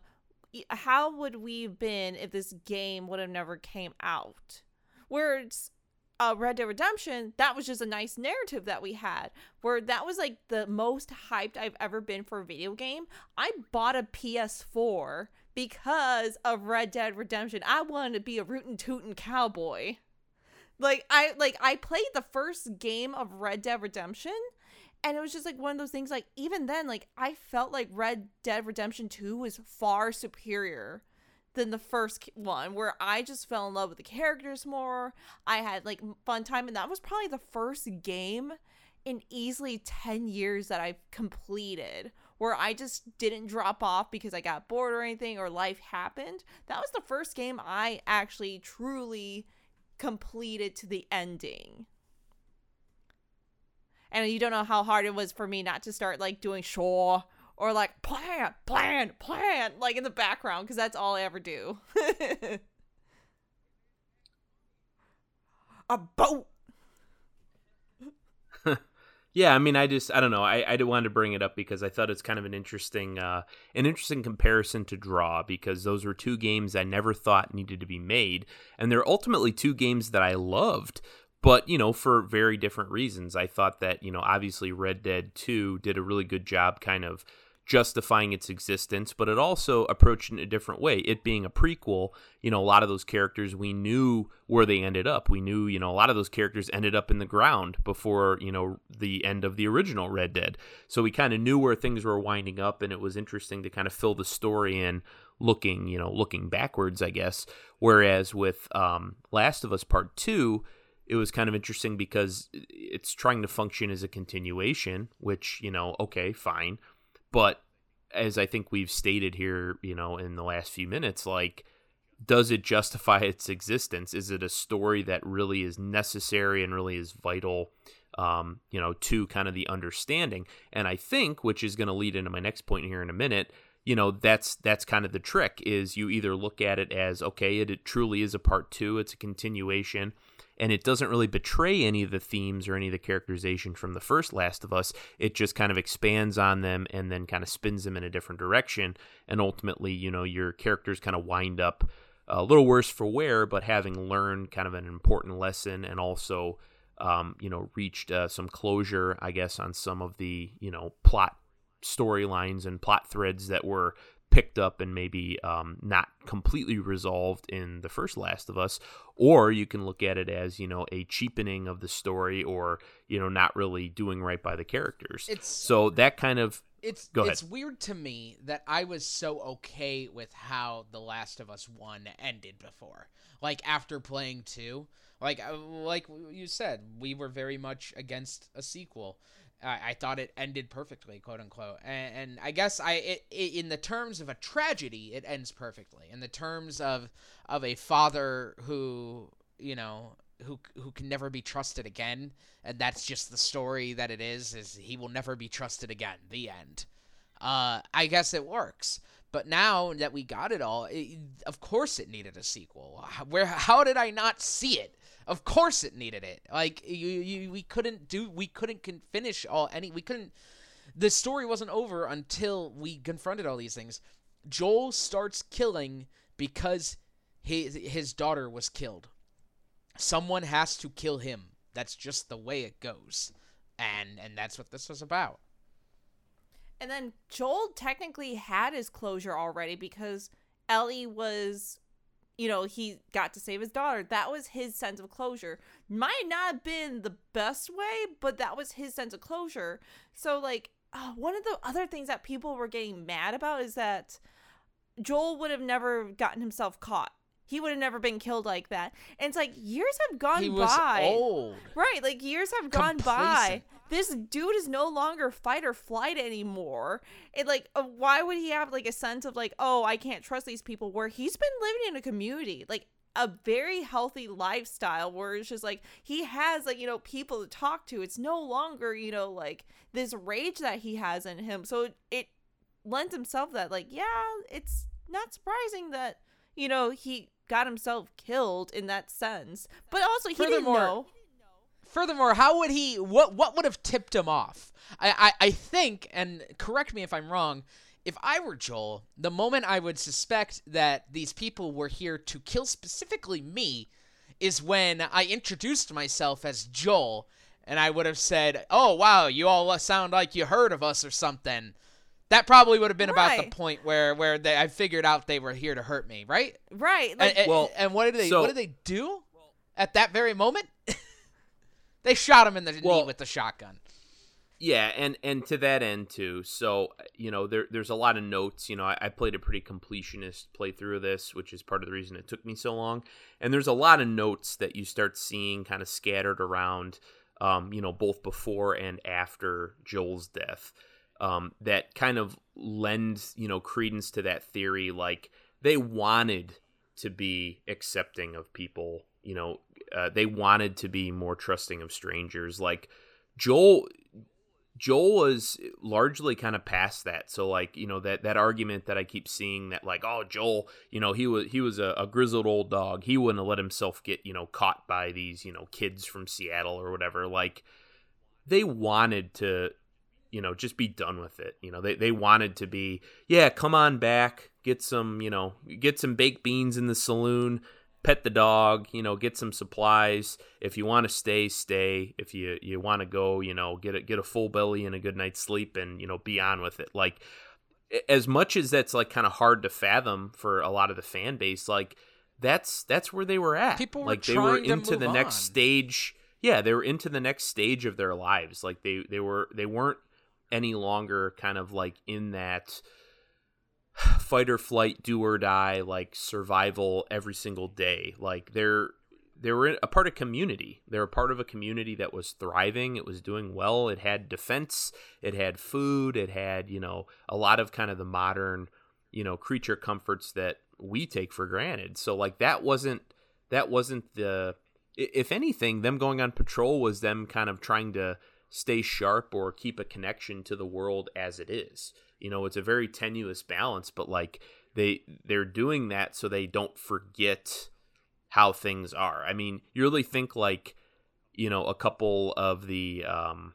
how would we have been if this game would have never came out where it's uh, Red Dead Redemption, that was just a nice narrative that we had. Where that was like the most hyped I've ever been for a video game. I bought a PS4 because of Red Dead Redemption. I wanted to be a rootin' tootin' cowboy. Like I like I played the first game of Red Dead Redemption and it was just like one of those things like even then like I felt like Red Dead Redemption 2 was far superior than the first one where I just fell in love with the characters more. I had like fun time and that was probably the first game in easily 10 years that I've completed where I just didn't drop off because I got bored or anything or life happened. That was the first game I actually truly completed to the ending. And you don't know how hard it was for me not to start like doing sure or like plan, plan, plan, like in the background because that's all I ever do. A boat. Yeah, I mean, I just I don't know. I I did want to bring it up because I thought it's kind of an interesting uh, an interesting comparison to draw because those were two games I never thought needed to be made, and they're ultimately two games that I loved. But you know, for very different reasons. I thought that you know, obviously, Red Dead Two did a really good job, kind of justifying its existence, but it also approached it in a different way. It being a prequel, you know, a lot of those characters we knew where they ended up. We knew, you know, a lot of those characters ended up in the ground before, you know, the end of the original Red Dead. So we kind of knew where things were winding up and it was interesting to kind of fill the story in looking, you know, looking backwards, I guess. Whereas with um Last of Us Part 2, it was kind of interesting because it's trying to function as a continuation, which, you know, okay, fine. But as I think we've stated here, you know, in the last few minutes, like, does it justify its existence? Is it a story that really is necessary and really is vital, um, you know, to kind of the understanding? And I think, which is going to lead into my next point here in a minute, you know, that's that's kind of the trick. Is you either look at it as okay, it, it truly is a part two, it's a continuation, and it doesn't really betray any of the themes or any of the characterization from the first Last of Us. It just kind of expands on them and then kind of spins them in a different direction. And ultimately, you know, your characters kind of wind up a little worse for wear, but having learned kind of an important lesson and also, um, you know, reached uh, some closure, I guess, on some of the, you know, plot storylines and plot threads that were picked up and maybe um, not completely resolved in the first Last of Us, or you can look at it as you know a cheapening of the story, or you know not really doing right by the characters. It's so that kind of it's Go ahead. it's weird to me that I was so okay with how The Last of Us 1 ended before. Like after playing 2, like uh, like you said, we were very much against a sequel. I, I thought it ended perfectly, quote unquote. And, and I guess I it, it, in the terms of a tragedy, it ends perfectly. In the terms of of a father who, you know, who who can never be trusted again and that's just the story that it is is he will never be trusted again the end uh i guess it works but now that we got it all it, of course it needed a sequel. Where how did i not see it? Of course it needed it. Like you, you we couldn't do we couldn't finish all any we couldn't the story wasn't over until we confronted all these things. Joel starts killing because his his daughter was killed. Someone has to kill him. That's just the way it goes. And and that's what this was about And then Joel technically had his closure already because Ellie was you know, he got to save his daughter. That was his sense of closure. Might not have been the best way, but that was his sense of closure. So, like, uh, one of the other things that people were getting mad about is that Joel would have never gotten himself caught. He would have never been killed like that. And it's like years have gone He was by. old. Right, like years have gone by. This dude is no longer fight or flight anymore. It like uh, why would he have like a sense of like, "Oh, I can't trust these people" where he's been living in a community, like a very healthy lifestyle where it's just like he has like, you know, people to talk to. It's no longer, you know, like this rage that he has in him. So it, it lends himself that like, yeah, it's not surprising that, you know, he got himself killed in that sense. But also he didn't Furthermore, know. Furthermore, how would he? What what would have tipped him off? I, I I think, and correct me if I'm wrong. If I were Joel, the moment I would suspect that these people were here to kill specifically me is when I introduced myself as Joel, and I would have said, "Oh wow, you all sound like you heard of us or something." That probably would have been about the point where where they, I figured out they were here to hurt me, right? Right. Like And, and- Well, and what did they so- what did they do at that very moment? they shot him in the knee with the shotgun. Yeah, and and to that end too. So you know, there there's a lot of notes. You know, I, I played a pretty completionist playthrough of this, which is part of the reason it took me so long. And there's a lot of notes that you start seeing kind of scattered around. Um, you know, both before and after Joel's death, um, that kind of lends you know credence to that theory. Like they wanted to be accepting of people. You know, uh, they wanted to be more trusting of strangers. Like Joel Joel was largely kind of past that. So like, you know, that that argument that I keep seeing that like, oh, Joel, you know, he was he was a, a grizzled old dog. He wouldn't have let himself get, you know, caught by these, you know, kids from Seattle or whatever. Like they wanted to you know just be done with it you know they, they wanted to be yeah come on back get some you know get some baked beans in the saloon pet the dog you know get some supplies. If you want to stay stay. If you you want to go you know get a get a full belly and a good night's sleep and you know be on with it. Like as much as that's like kind of hard to fathom for a lot of the fan base like that's that's where they were at. People were like they were into the move next on. stage. Yeah they were into the next stage of their lives. Like they they were they weren't any longer kind of like in that fight or flight do or die like survival every single day. Like they're they were a part of community. They were a part of a community that was thriving. It was doing well. It had defense. It had food. It had you know a lot of kind of the modern you know creature comforts that we take for granted. So like that wasn't that wasn't the if anything them going on patrol was them kind of trying to stay sharp or keep a connection to the world as it is. You know it's a very tenuous balance but like they they're doing that so they don't forget how things are. I mean you really think like you know a couple of the um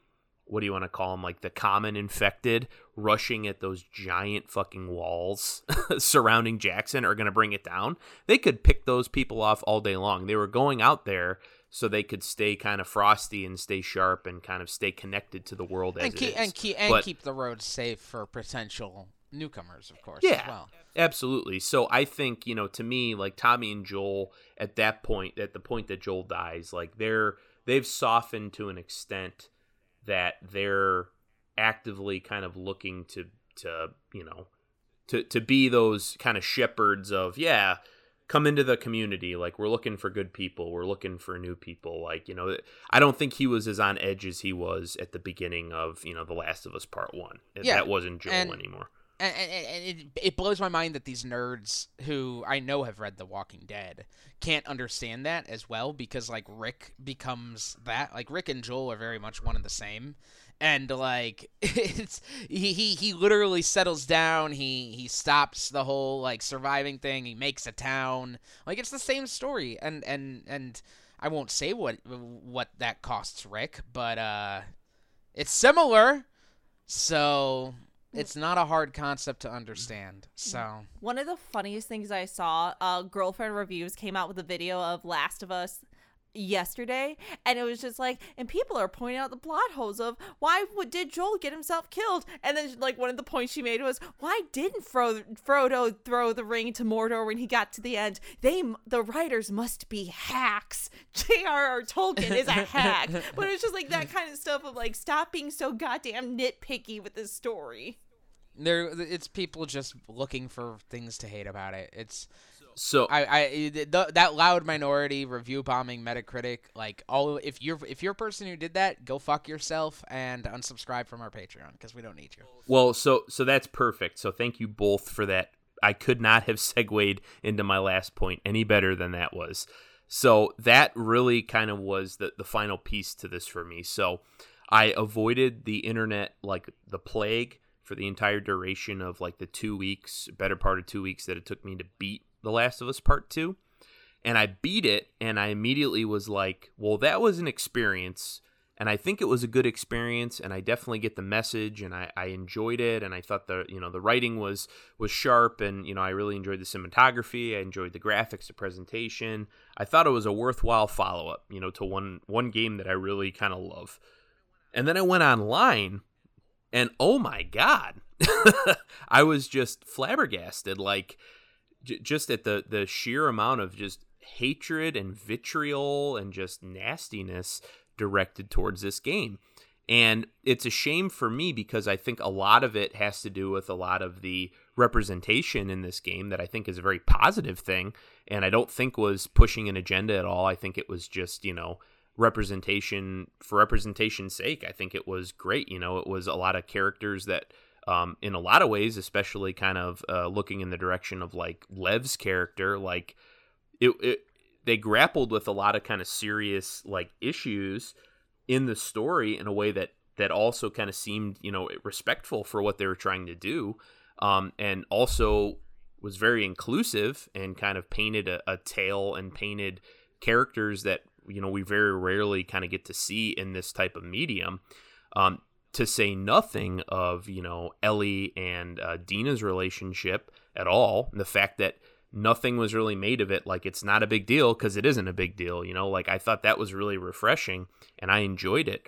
what do you want to call them like the common infected rushing at those giant fucking walls surrounding jackson are going to bring it down? They could pick those people off all day long. They were going out there so they could stay kind of frosty and stay sharp and kind of stay connected to the world as and keep is. and keep and But- keep the roads safe for potential newcomers, of course. Yeah. As well. Absolutely. So I think, you know, to me, like Tommy and Joel at that point, at the point that Joel dies, like they're they've softened to an extent that they're actively kind of looking to to, you know, to to be those kind of shepherds of, yeah, come into the community like we're looking for good people we're looking for new people like you know i don't think he was as on edge as he was at the beginning of you know the last of us part one. Yeah, that wasn't joel and- anymore. and, and, and it, it blows my mind that these nerds who I know have read The Walking Dead can't understand that as well because like Rick becomes that like Rick and Joel are very much one and the same and like it's he, he he literally settles down. He he stops the whole like surviving thing. He makes a town. Like it's the same story. And and and I won't say what what that costs Rick but uh it's similar. So it's not a hard concept to understand. So. One of the funniest things I saw, uh, Girlfriend Reviews came out with a video of Last of Us yesterday and it was just like and people are pointing out the plot holes of why did joel get himself killed? And then like one of the points she made was why didn't Fro- frodo throw the ring to mordor when he got to the end? They the writers must be hacks. J.r.r tolkien is a hack. But it's just like that kind of stuff of like stop being so goddamn nitpicky with this story. There it's people just looking for things to hate about it. It's So I, I that loud minority review bombing Metacritic like all if you're if you're a person who did that go fuck yourself and unsubscribe from our Patreon because we don't need you. Well, so so that's perfect. So thank you both for that. I could not have segued into my last point any better than that was. So that really kind of was the the final piece to this for me. So I avoided the internet like the plague for the entire duration of like the 2 weeks, better part of 2 weeks that it took me to beat The Last of Us Part 2. And I beat it and I immediately was like, well, that was an experience and I think it was a good experience, and I definitely get the message, and I, I enjoyed it, and I thought the you know the writing was was sharp, and you know I really enjoyed the cinematography, I enjoyed the graphics, the presentation. I thought it was a worthwhile follow up, you know, to one one game that I really kind of love. And then I went online, and oh my god, I was just flabbergasted, like j- just at the the sheer amount of just hatred and vitriol and just nastiness directed towards this game. And it's a shame for me because I think a lot of it has to do with a lot of the representation in this game that I think is a very positive thing. And I don't think was pushing an agenda at all. I think it was just, you know, representation for representation's sake. I think it was great. You know, it was a lot of characters that, um, in a lot of ways, especially kind of uh, looking in the direction of like Lev's character, like it, it they grappled with a lot of kind of serious like issues in the story in a way that that also kind of seemed you know respectful for what they were trying to do um, and also was very inclusive and kind of painted a, a tale and painted characters that you know we very rarely kind of get to see in this type of medium um, to say nothing of you know ellie and uh, dina's relationship at all and the fact that nothing was really made of it like it's not a big deal because it isn't a big deal you know? Like i thought that was really refreshing and i enjoyed it.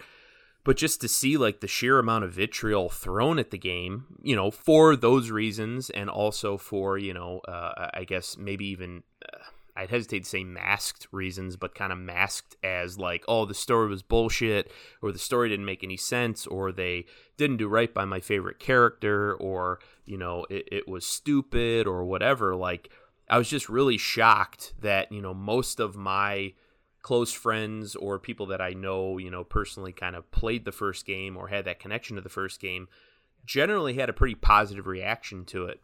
But just to see like the sheer amount of vitriol thrown at the game you know for those reasons and also for you know uh, i guess maybe even uh, i'd hesitate to say masked reasons but kind of masked as like oh the story was bullshit or the story didn't make any sense or they didn't do right by my favorite character or you know it, it was stupid or whatever like I was just really shocked that, you know, most of my close friends or people that I know, you know, personally kind of played the first game or had that connection to the first game generally had a pretty positive reaction to it.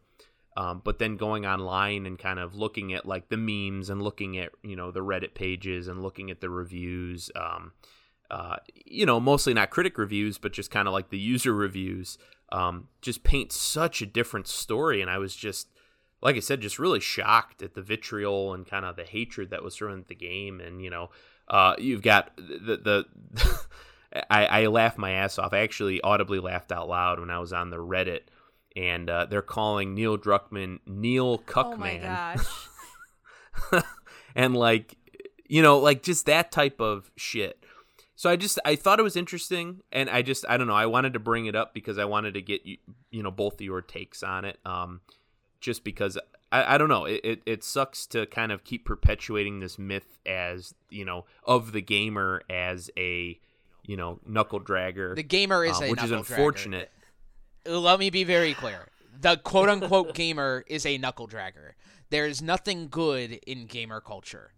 Um, but then going online and kind of looking at like the memes and looking at, you know, the Reddit pages and looking at the reviews, um, uh, you know, mostly not critic reviews, but just kind of like the user reviews, um, just paint such a different story. And I was just, like I said, just really shocked at the vitriol and kind of the hatred that was thrown at the game. And you know, uh, you've got the the. I, I laughed my ass off. I actually audibly laughed out loud when I was on the Reddit, and uh, they're calling Neil Druckmann Neil Cuckman. Oh my gosh! and like, you know, like just that type of shit. So I just I thought it was interesting, and I just I don't know. I wanted to bring it up because I wanted to get you you know both of your takes on it. Um, just because I, I don't know it, it, it sucks to kind of keep perpetuating this myth as you know of the gamer as a you know knuckle dragger The gamer is uh, a which is unfortunate. dragger. Let me be very clear. The quote unquote gamer is a knuckle dragger. There is nothing good in gamer culture.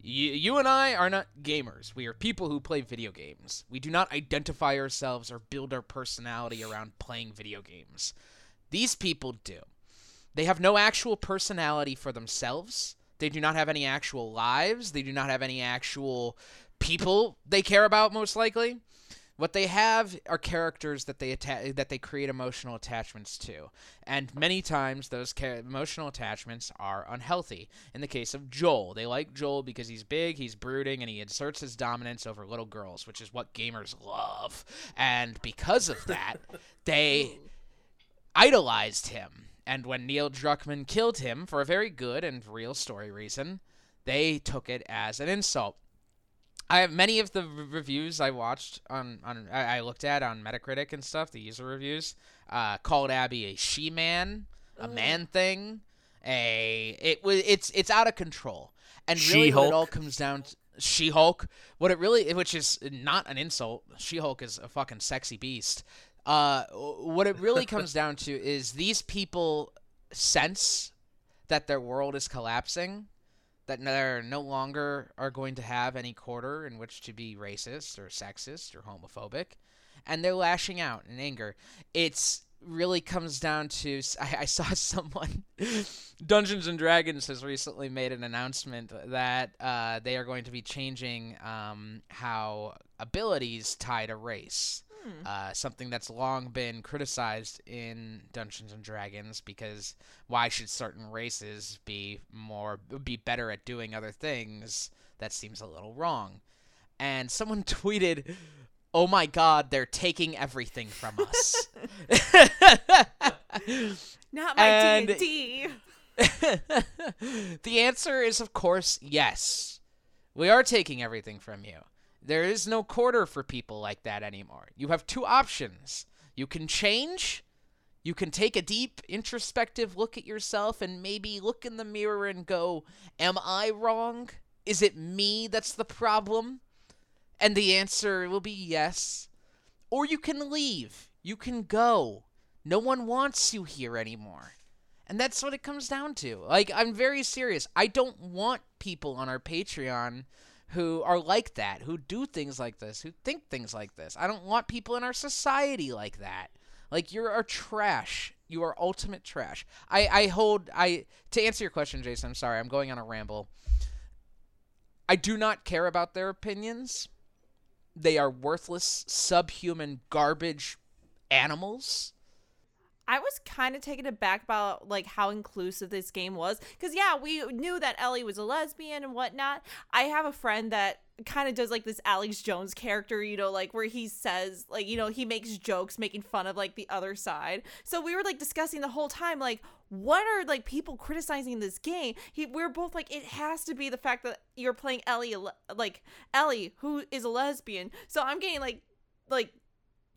You, you and I are not gamers. We are people who play video games. We do not identify ourselves or build our personality around playing video games. These people do. They have no actual personality for themselves. They do not have any actual lives. They do not have any actual people they care about most likely. What they have are characters that they atta- that they create emotional attachments to, and many times those ca- emotional attachments are unhealthy. In the case of Joel, they like Joel because he's big, he's brooding, and he asserts his dominance over little girls, which is what gamers love. And because of that, they idolized him. And when Neil Druckmann killed him for a very good and real story reason, they took it as an insult. I many of the reviews I watched on on I, I looked at on Metacritic and stuff, the user reviews, uh, called Abby a she man, a man thing, a it was it's it's out of control, and really what it She-Hulk. all comes down to She Hulk. What it really, which is not an insult, She Hulk is a fucking sexy beast. Uh, what it really comes down to is these people sense that their world is collapsing that they're no longer are going to have any quarter in which to be racist or sexist or homophobic, and they're lashing out in anger. It's really comes down to I, I saw someone Dungeons and Dragons has recently made an announcement that uh, they are going to be changing um, how abilities tie to race. Uh, something that's long been criticized in Dungeons and Dragons because why should certain races be more be better at doing other things? That seems a little wrong. And someone tweeted, "Oh my God, they're taking everything from us." Not my D&D. the answer is, of course, yes. We are taking everything from you. There is no quarter for people like that anymore. You have two options. You can change. You can take a deep, introspective look at yourself and maybe look in the mirror and go, Am I wrong? Is it me that's the problem? And the answer will be yes. Or you can leave. You can go. No one wants you here anymore. And that's what it comes down to. Like, I'm very serious. I don't want people on our Patreon who are like that, who do things like this, who think things like this. I don't want people in our society like that. Like, you're trash. You are ultimate trash. I, I hold, I, to answer your question, Jason, I'm sorry, I'm going on a ramble. I do not care about their opinions. They are worthless, subhuman garbage animals. I was kind of taken aback about like how inclusive this game was because yeah, we knew that Ellie was a lesbian and whatnot. I have a friend that kind of does like this Alex Jones character, you know, like where he says like you know he makes jokes making fun of like the other side. So we were like discussing the whole time like what are like people criticizing this game? He we are both like it has to be the fact that you're playing Ellie like Ellie who is a lesbian. So I'm getting like like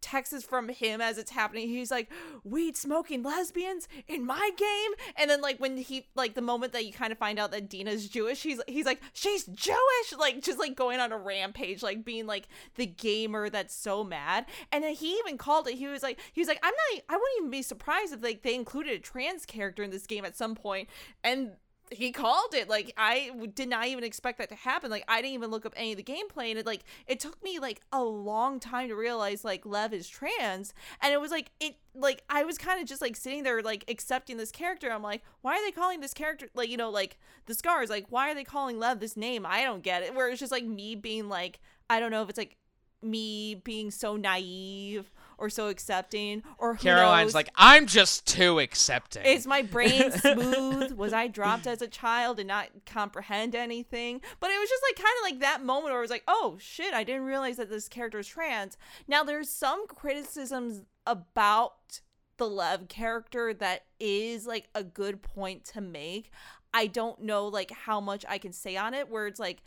texts from him as it's happening. He's like, weed smoking lesbians in my game. And then like when he like the moment that you kind of find out that Dina's Jewish, he's he's like, she's Jewish, like just like going on a rampage, like being like the gamer that's so mad. And then he even called it. He was like, he was like, I'm not I wouldn't even be surprised if like they included a trans character in this game at some point. And he called it like i did not even expect that to happen like i didn't even look up any of the gameplay and it like it took me like a long time to realize like lev is trans and it was like it like i was kind of just like sitting there like accepting this character i'm like why are they calling this character like you know like the scars like why are they calling lev this name? I don't get it. Where it's just like me being like i don't know if it's like me being so naive or so accepting or who Caroline's knows? like, I'm just too accepting. Is my brain smooth? Was I dropped as a child and not comprehend anything? But it was just like kind of like that moment where I was like, oh shit, I didn't realize that this character is trans. Now there's some criticisms about the Lev character that is like a good point to make. I don't know like how much I can say on it where it's like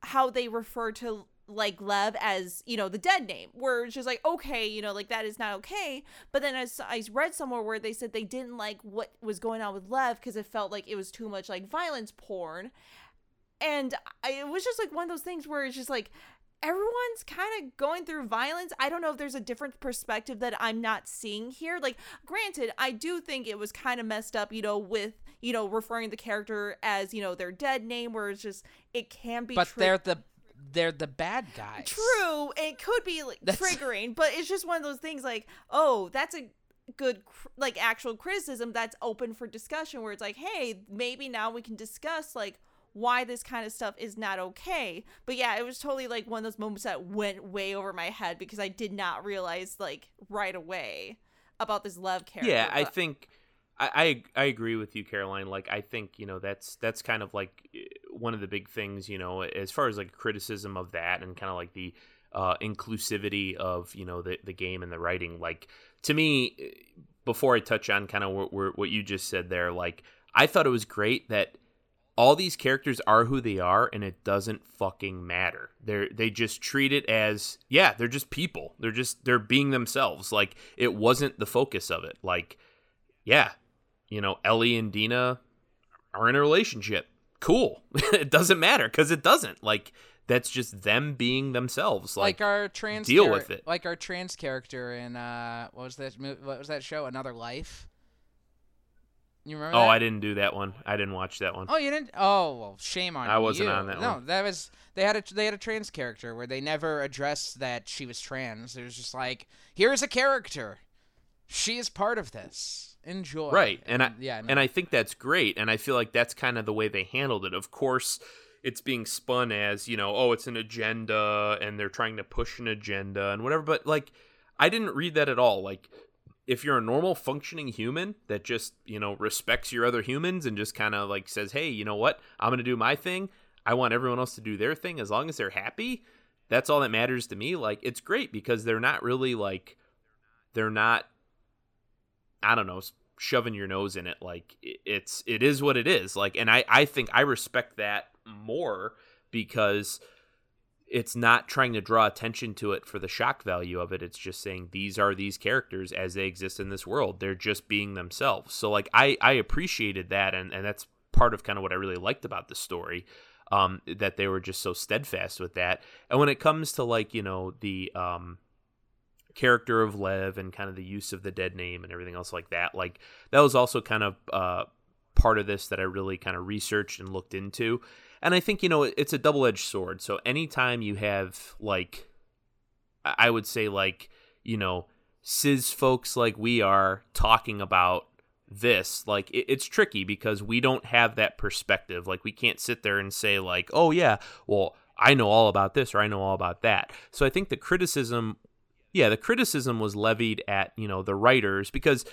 how they refer to like Lev as you know the dead name, where it's just like okay, you know, like that is not okay. But then I, I read somewhere where they said they didn't like what was going on with Lev because it felt like it was too much like violence porn, and I, it was just like one of those things where it's just like everyone's kind of going through violence. I don't know if there's a different perspective that I'm not seeing here. Like, granted, I do think it was kind of messed up, you know, with you know referring the character as you know their dead name, where it's just it can be. but tri- they're the they're the bad guys. True, it could be like That's- triggering, but it's just one of those things like, oh, that's a good cr- like actual criticism that's open for discussion where it's like, hey, maybe now we can discuss like why this kind of stuff is not okay. But yeah, it was totally like one of those moments that went way over my head because I did not realize like right away about this Lev character. Yeah, I think I, I agree with you, Caroline. Like I think you know that's that's kind of like eh, one of the big things. You know, as far as like criticism of that and kind of like the uh, inclusivity of you know the the game and the writing. Like to me, eh, before I touch on kind of what, what you just said there, like I thought it was great that all these characters are who they are and it doesn't fucking matter. They're they just treat it as yeah, they're just people. They're just they're being themselves. Like it wasn't the focus of it. Like yeah, you know, Ellie and Dina are in a relationship. Cool. it doesn't matter cuz it doesn't. Like that's just them being themselves. Like, like our trans deal char- with it. Like our trans character in uh what was that what was that show? Another Life. You remember Oh, that? I didn't do that one. I didn't watch that one. Oh, you didn't? Oh, well, shame on you. I wasn't on that no, one. that was they had a they had a trans character where they never addressed that she was trans. It was just like, here's a character. She is part of this. Enjoy. Right. And I yeah, and I think that's great and I feel like that's kind of the way they handled it. Of course, it's being spun as, you know, oh, it's an agenda and they're trying to push an agenda and whatever, but like I didn't read that at all. Like if you're a normal functioning human that just, you know, respects your other humans and just kind of like says, "Hey, you know what? I'm going to do my thing. I want everyone else to do their thing as long as they're happy." That's all that matters to me. Like it's great because they're not really like they're not I don't know, shoving your nose in it. Like it's it is what it is. Like, and I I think I respect that more because it's not trying to draw attention to it for the shock value of it. It's just saying these are these characters as they exist in this world. They're just being themselves. So like I I appreciated that, and and that's part of kind of what I really liked about the story. Um, that they were just so steadfast with that. And when it comes to like you know the um character of Lev and kind of the use of the dead name and everything else like that. Like that was also kind of uh, part of this that I really kind of researched and looked into. And I think you know it's a double edged sword. So anytime you have like, I would say like you know cis folks like we are talking about this like it, it's tricky because we don't have that perspective like we can't sit there and say like oh yeah well i know all about this or i know all about that so i think the criticism yeah, the criticism was levied at, you know, the writers because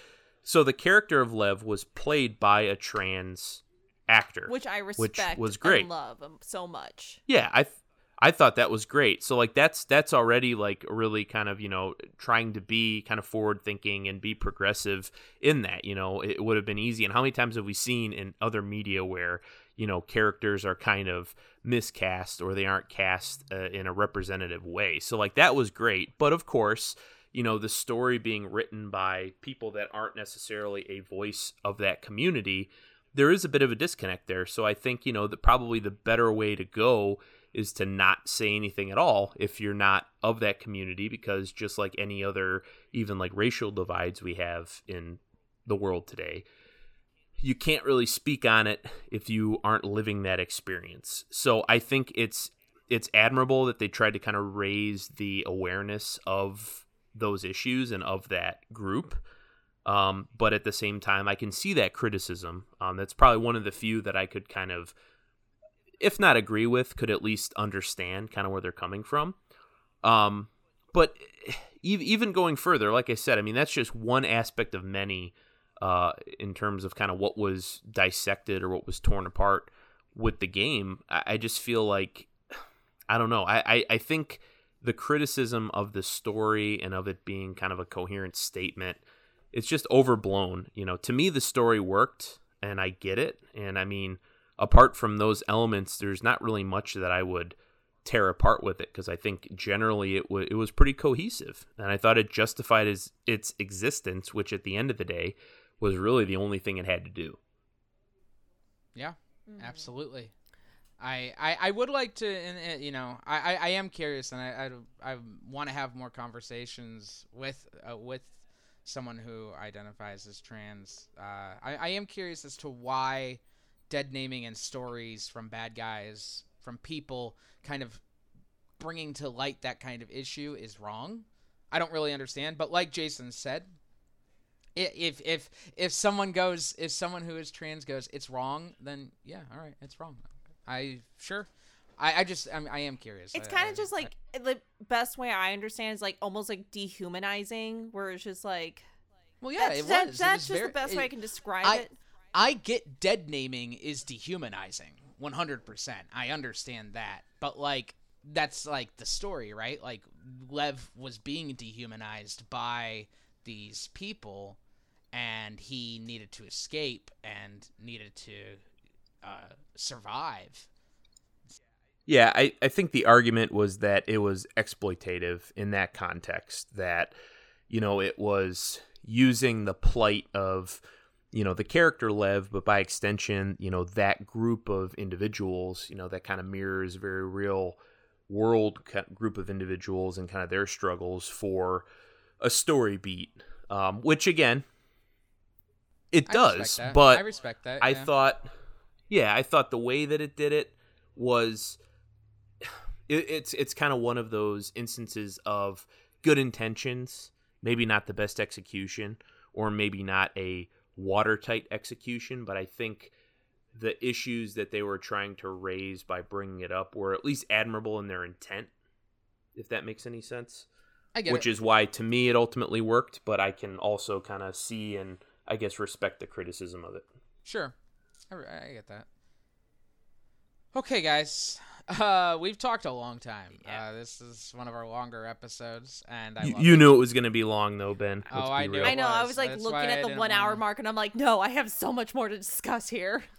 so the character of Lev was played by a trans actor. which I respect, which was great. and love so much. Yeah, I th- I thought that was great. So like that's that's already like really kind of, you know, trying to be kind of forward thinking and be progressive in that, you know. It would have been easy and how many times have we seen in other media where, you know, characters are kind of miscast or they aren't cast uh, in a representative way. So like that was great, but of course, you know, the story being written by people that aren't necessarily a voice of that community, there is a bit of a disconnect there. So I think, you know, that probably the better way to go is to not say anything at all if you're not of that community because just like any other even like racial divides we have in the world today you can't really speak on it if you aren't living that experience. So i think it's it's admirable that they tried to kind of raise the awareness of those issues and of that group. Um, but at the same time i can see that criticism. Um, that's probably one of the few that i could kind of if not agree with, could at least understand kind of where they're coming from. Um, but even going further, like I said, I mean that's just one aspect of many uh, in terms of kind of what was dissected or what was torn apart with the game. I, I just feel like I don't know. I, I I think the criticism of the story and of it being kind of a coherent statement, it's just overblown. You know, to me the story worked, and I get it, and I mean apart from those elements, there's not really much that I would tear apart with it because I think generally it was it was pretty cohesive, and I thought it justified its its existence, which at the end of the day was really the only thing it had to do. Yeah, absolutely. I, I, I would like to, and, you know, I, I, I am curious, and I, I, I want to have more conversations with uh, with someone who identifies as trans. Uh, I, I am curious as to why dead naming and stories from bad guys, from people, kind of bringing to light that kind of issue is wrong. I don't really understand, but like Jason said, i- if if if someone goes if someone who is trans goes it's wrong then yeah all right it's wrong. I sure. I i just I'm, i am curious. It's kind of just like the best way I understand is like almost like dehumanizing, where it's just like well yeah that's, it that- was. It that's was just very- the best it- way I can describe I- it. I get dead naming is dehumanizing 100% i understand that. But like that's like the story right? Like lev was being dehumanized by these people and he needed to escape and needed to uh, survive. Yeah, I, I think the argument was that it was exploitative in that context, that, you know, it was using the plight of, you know, the character Lev, but by extension, you know, that group of individuals, you know, that kind of mirrors very real world group of individuals and kind of their struggles for a story beat, um, which again, it I does, but I respect that. I yeah. thought, yeah, I thought the way that it did it was, it, it's it's kind of one of those instances of good intentions, maybe not the best execution, or maybe not a watertight execution, but I think the issues that they were trying to raise by bringing it up were at least admirable in their intent, if that makes any sense. I get Which it. is why, to me, it ultimately worked, but I can also kind of see and I guess respect the criticism of it. Sure, I, I get that. Okay, guys. Uh, we've talked a long time. Uh, this is one of our longer episodes, and I You, you knew it was going to be long, though, Ben. Oh, Let's be I knew. I know. I was. was like That's looking at the one hour mark, and I'm like, no, I have so much more to discuss here.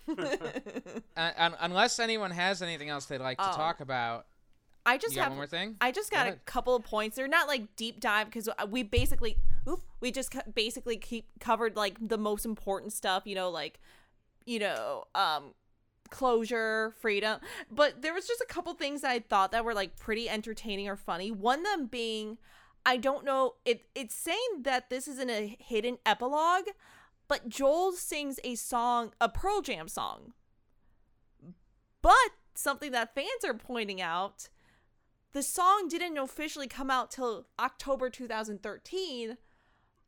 Uh, unless anyone has anything else they'd like to Oh. talk about, I just have one more thing. I just Go got a couple of points. They're not like deep dive because we basically, oop, we just co- basically keep covered like the most important stuff. You know, like, you know, um, closure, freedom. But there was just a couple things that I thought that were like pretty entertaining or funny. One of them being, I don't know, it it's saying that this isn't a hidden epilogue, but Joel sings a song, a Pearl Jam song. But something that fans are pointing out the song didn't officially come out till October 2013.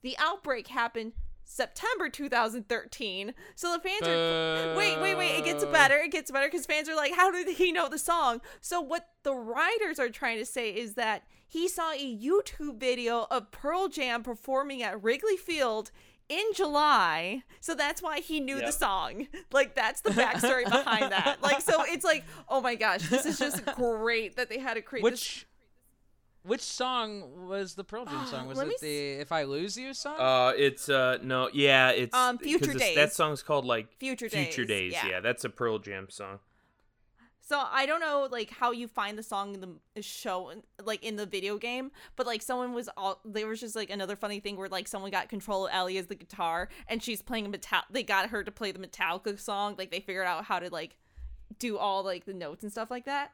The outbreak happened September 2013. So the fans are wait, wait, wait. It gets better. It gets better because fans are like, how did he know the song? So what the writers are trying to say is that he saw a YouTube video of Pearl Jam performing at Wrigley Field in July. So that's why he knew the song. Like that's the backstory behind that. Like so it's like, oh my gosh, this is just great that they had to create this Which which song was the Pearl Jam song? Was it the "If I Lose You" song? Uh, it's uh no, yeah, it's Um, 'cause Future Days. That song's called like Future Days." Future Days, Days. yeah. that's a Pearl Jam song. So I don't know like how you find the song in the show like in the video game, but like someone was all there was just like another funny thing where like someone got control of Ellie as the guitar and she's playing a metal they got her to play the Metallica song, like they figured out how to like do all like the notes and stuff like that.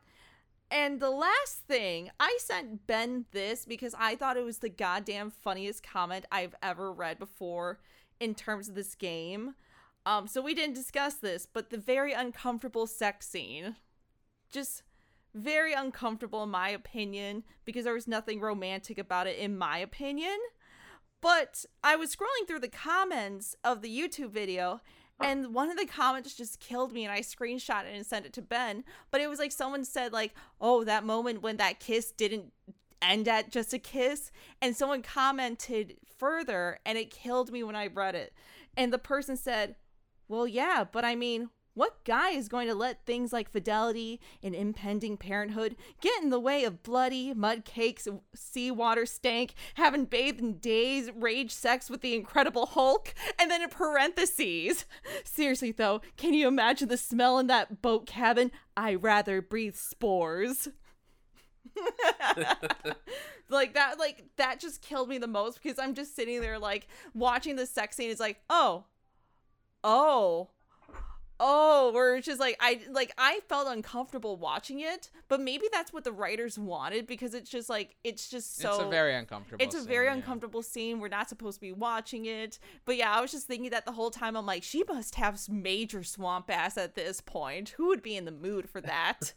And the last thing, I sent Ben this because I thought it was the goddamn funniest comment I've ever read before in terms of this game. Um, so we didn't discuss this, but the very uncomfortable sex scene. Just very uncomfortable in my opinion, because there was nothing romantic about it in my opinion. But I was scrolling through the comments of the YouTube video and one of the comments just killed me and I screenshot it and sent it to Ben. But it was like someone said like, "Oh, that moment when that kiss didn't end at just a kiss." And someone commented further and it killed me when I read it. And the person said, "Well, yeah, but I mean, what guy is going to let things like fidelity and impending parenthood get in the way of bloody mud cakes, seawater stank, having bathed in days, rage sex with the Incredible Hulk? And then in parentheses, seriously though, can you imagine the smell in that boat cabin? I rather breathe spores. like that like that just killed me the most because I'm just sitting there like watching the sex scene is like, "Oh. Oh oh where it's just like i like i felt uncomfortable watching it but maybe that's what the writers wanted because it's just like it's just so it's a very uncomfortable. it's a scene, very yeah. uncomfortable scene we're not supposed to be watching it but yeah i was just thinking that the whole time i'm like she must have major swamp ass at this point who would be in the mood for that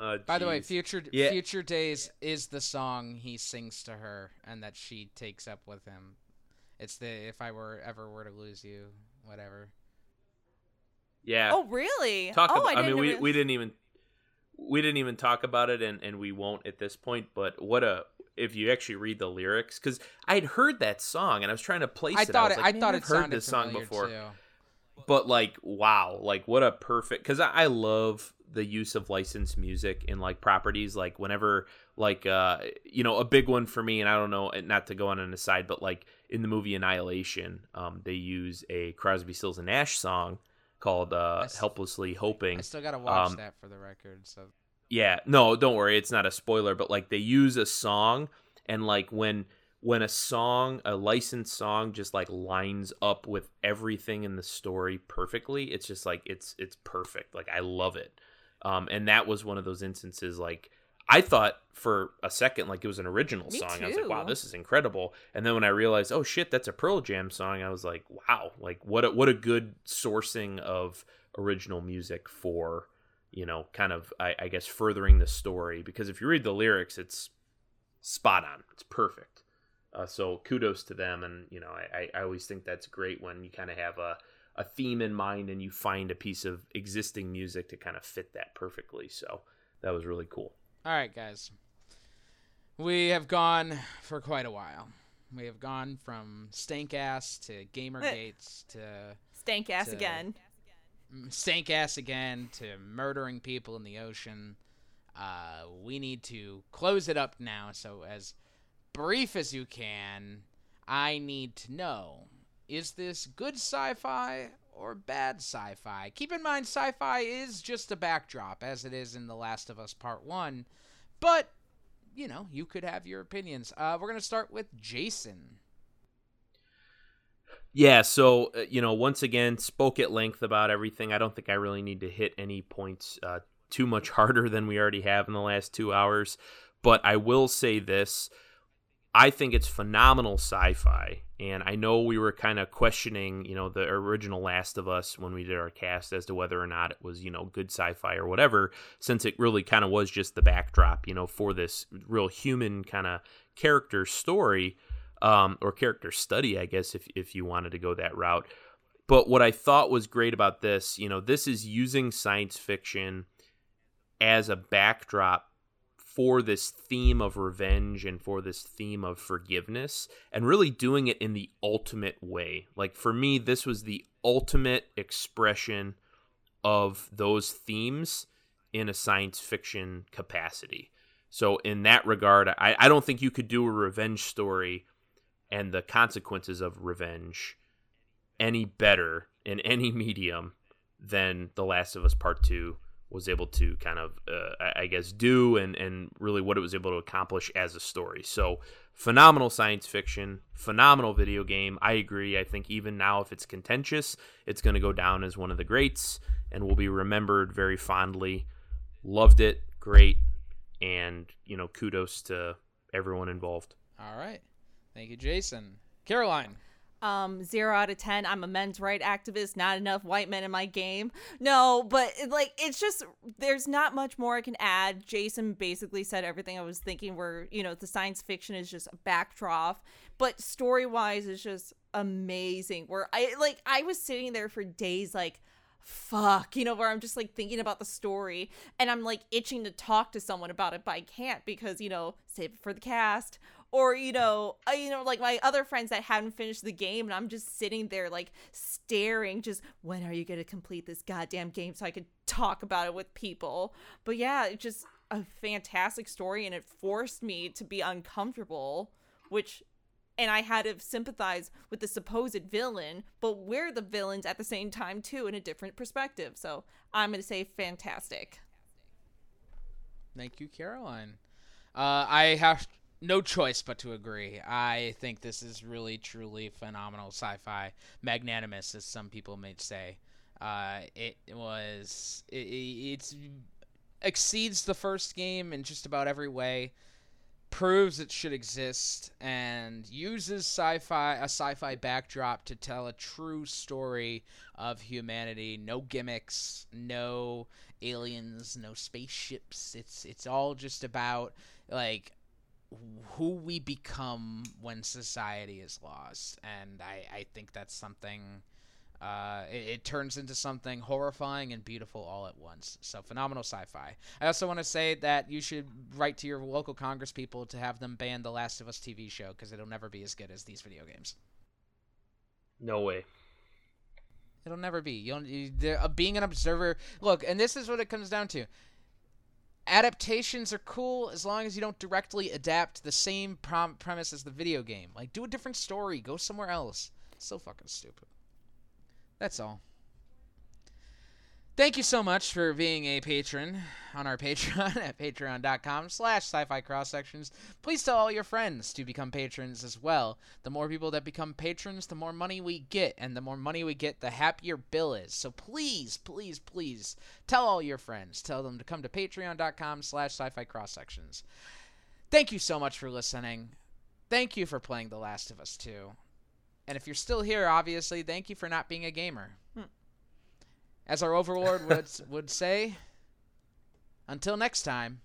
Uh, By the way, "Future Yeah. Future Days" is the song he sings to her, and that she takes up with him. It's the "If I were ever were to lose you," whatever. Yeah, oh really talk. oh about, I, didn't mean, we we didn't even we didn't even talk about it, and and we won't at this point. But what a if you actually read the lyrics, because I'd heard that song and I was trying to place I it. thought it. like, I thought I've it heard this song before. Too. but like wow like what a perfect because I, I love the use of licensed music in like properties like whenever like uh you know a big one for me and i don't know not to go on an aside but like in the movie annihilation um they use a crosby stills and nash song called uh, I s- "Helplessly Hoping." I still gotta watch Um, that for the record. So Yeah, no, don't worry, it's not a spoiler, but like they use a song and like when when a song, a licensed song just like lines up with everything in the story perfectly, it's just like it's it's perfect. Like I love it. Um and that was one of those instances like I thought for a second like it was an original Me song. I was like, wow, this is incredible. And then when I realized, oh shit, that's a Pearl Jam song, I was like, wow, like what a, what a good sourcing of original music for you know, kind of, I, I guess, furthering the story. Because if you read the lyrics, it's spot on. It's perfect. Uh, so kudos to them. And, you know, I, I always think that's great when you kind of have a, a theme in mind and you find a piece of existing music to kind of fit that perfectly. So that was really cool. All right, guys, we have gone for quite a while. We have gone from stank ass to gamergates to Stank ass To- again. stank ass again to murdering people in the ocean. Uh, we need to close it up now. So, as brief as you can, I need to know is this good sci fi or bad sci fi? Keep in mind, sci fi is just a backdrop, as it is in The Last of Us Part 1. But, you know, you could have your opinions. Uh, we're going to start with Jason. Yeah, so uh, you know, once again, spoke at length about everything. I don't think I really need to hit any points uh, too much harder than we already have in the last two hours. But I will say this: I think it's phenomenal sci-fi, and I know we were kind of questioning, you know, the original Last of Us when we did our cast as to whether or not it was, you know, good sci-fi or whatever, since it really kind of was just the backdrop, you know, for this real human kind of character story um, or character study, I guess, if if you wanted to go that route. But what I thought was great about this, you know, this is using science fiction as a backdrop for this theme of revenge and for this theme of forgiveness and really doing it in the ultimate way. Like for me, this was the ultimate expression of those themes in a science fiction capacity. So in that regard, I, I don't think you could do a revenge story and the consequences of revenge any better in any medium than The Last of Us Part 2 was able to kind of, uh, I- guess, do and, and really what it was able to accomplish as a story. So, phenomenal science fiction, phenomenal video game. I agree. I think even now, if it's contentious, it's going to go down as one of the greats and will be remembered very fondly. Loved it. Great. And, you know, kudos to everyone involved. All right. Thank you, Jason. Caroline. Um, zero out of ten. I'm a men's right activist. Not enough white men in my game. No, but like it's just there's not much more I can add. Jason basically said everything I was thinking. Where you know the science fiction is just a backdrop, but story wise is just amazing. Where I like I was sitting there for days like fuck you know where i'm just like thinking about the story and i'm like itching to talk to someone about it but i can't because you know save it for the cast or you know uh, you know like my other friends that hadn't finished the game and i'm just sitting there like staring just when are you going to complete this goddamn game so i could talk about it with people but yeah it's just a fantastic story and it forced me to be uncomfortable which and I had to sympathize with the supposed villain, but we're the villains at the same time too in a different perspective. So I'm gonna say fantastic. Thank you, Caroline. Uh, I have no choice but to agree. I think this is really, truly phenomenal sci-fi, magnanimous, as some people may say. Uh, it was it, it's exceeds the first game in just about every way. Proves it should exist and uses sci-fi a sci-fi backdrop to tell a true story of humanity. No gimmicks, no aliens, no spaceships. It's it's all just about like who we become when society is lost, and I I think that's something. Uh, it, it turns into something horrifying and beautiful all at once. So phenomenal sci-fi. I also want to say that you should write to your local Congress people to have them ban the Last of Us TV show because it'll never be as good as these video games. No way. It'll never be. You'll you, uh, being an observer. Look, and this is what it comes down to. Adaptations are cool as long as you don't directly adapt the same prom- premise as the video game. Like, do a different story. Go somewhere else. So fucking stupid. That's all. Thank you so much for being a patron on our Patreon at patreon.com slash sci-fi cross sections. Please tell all your friends to become patrons as well. The more people that become patrons, the more money we get, and the more money we get, the happier Bill is. So please, please, please tell all your friends. Tell them to come to patreon.com slash sci-fi cross sections. Thank you so much for listening. Thank you for playing The Last of Us 2. And if you're still here, obviously, thank you for not being a gamer. Hmm. As our overlord would would say, until next time.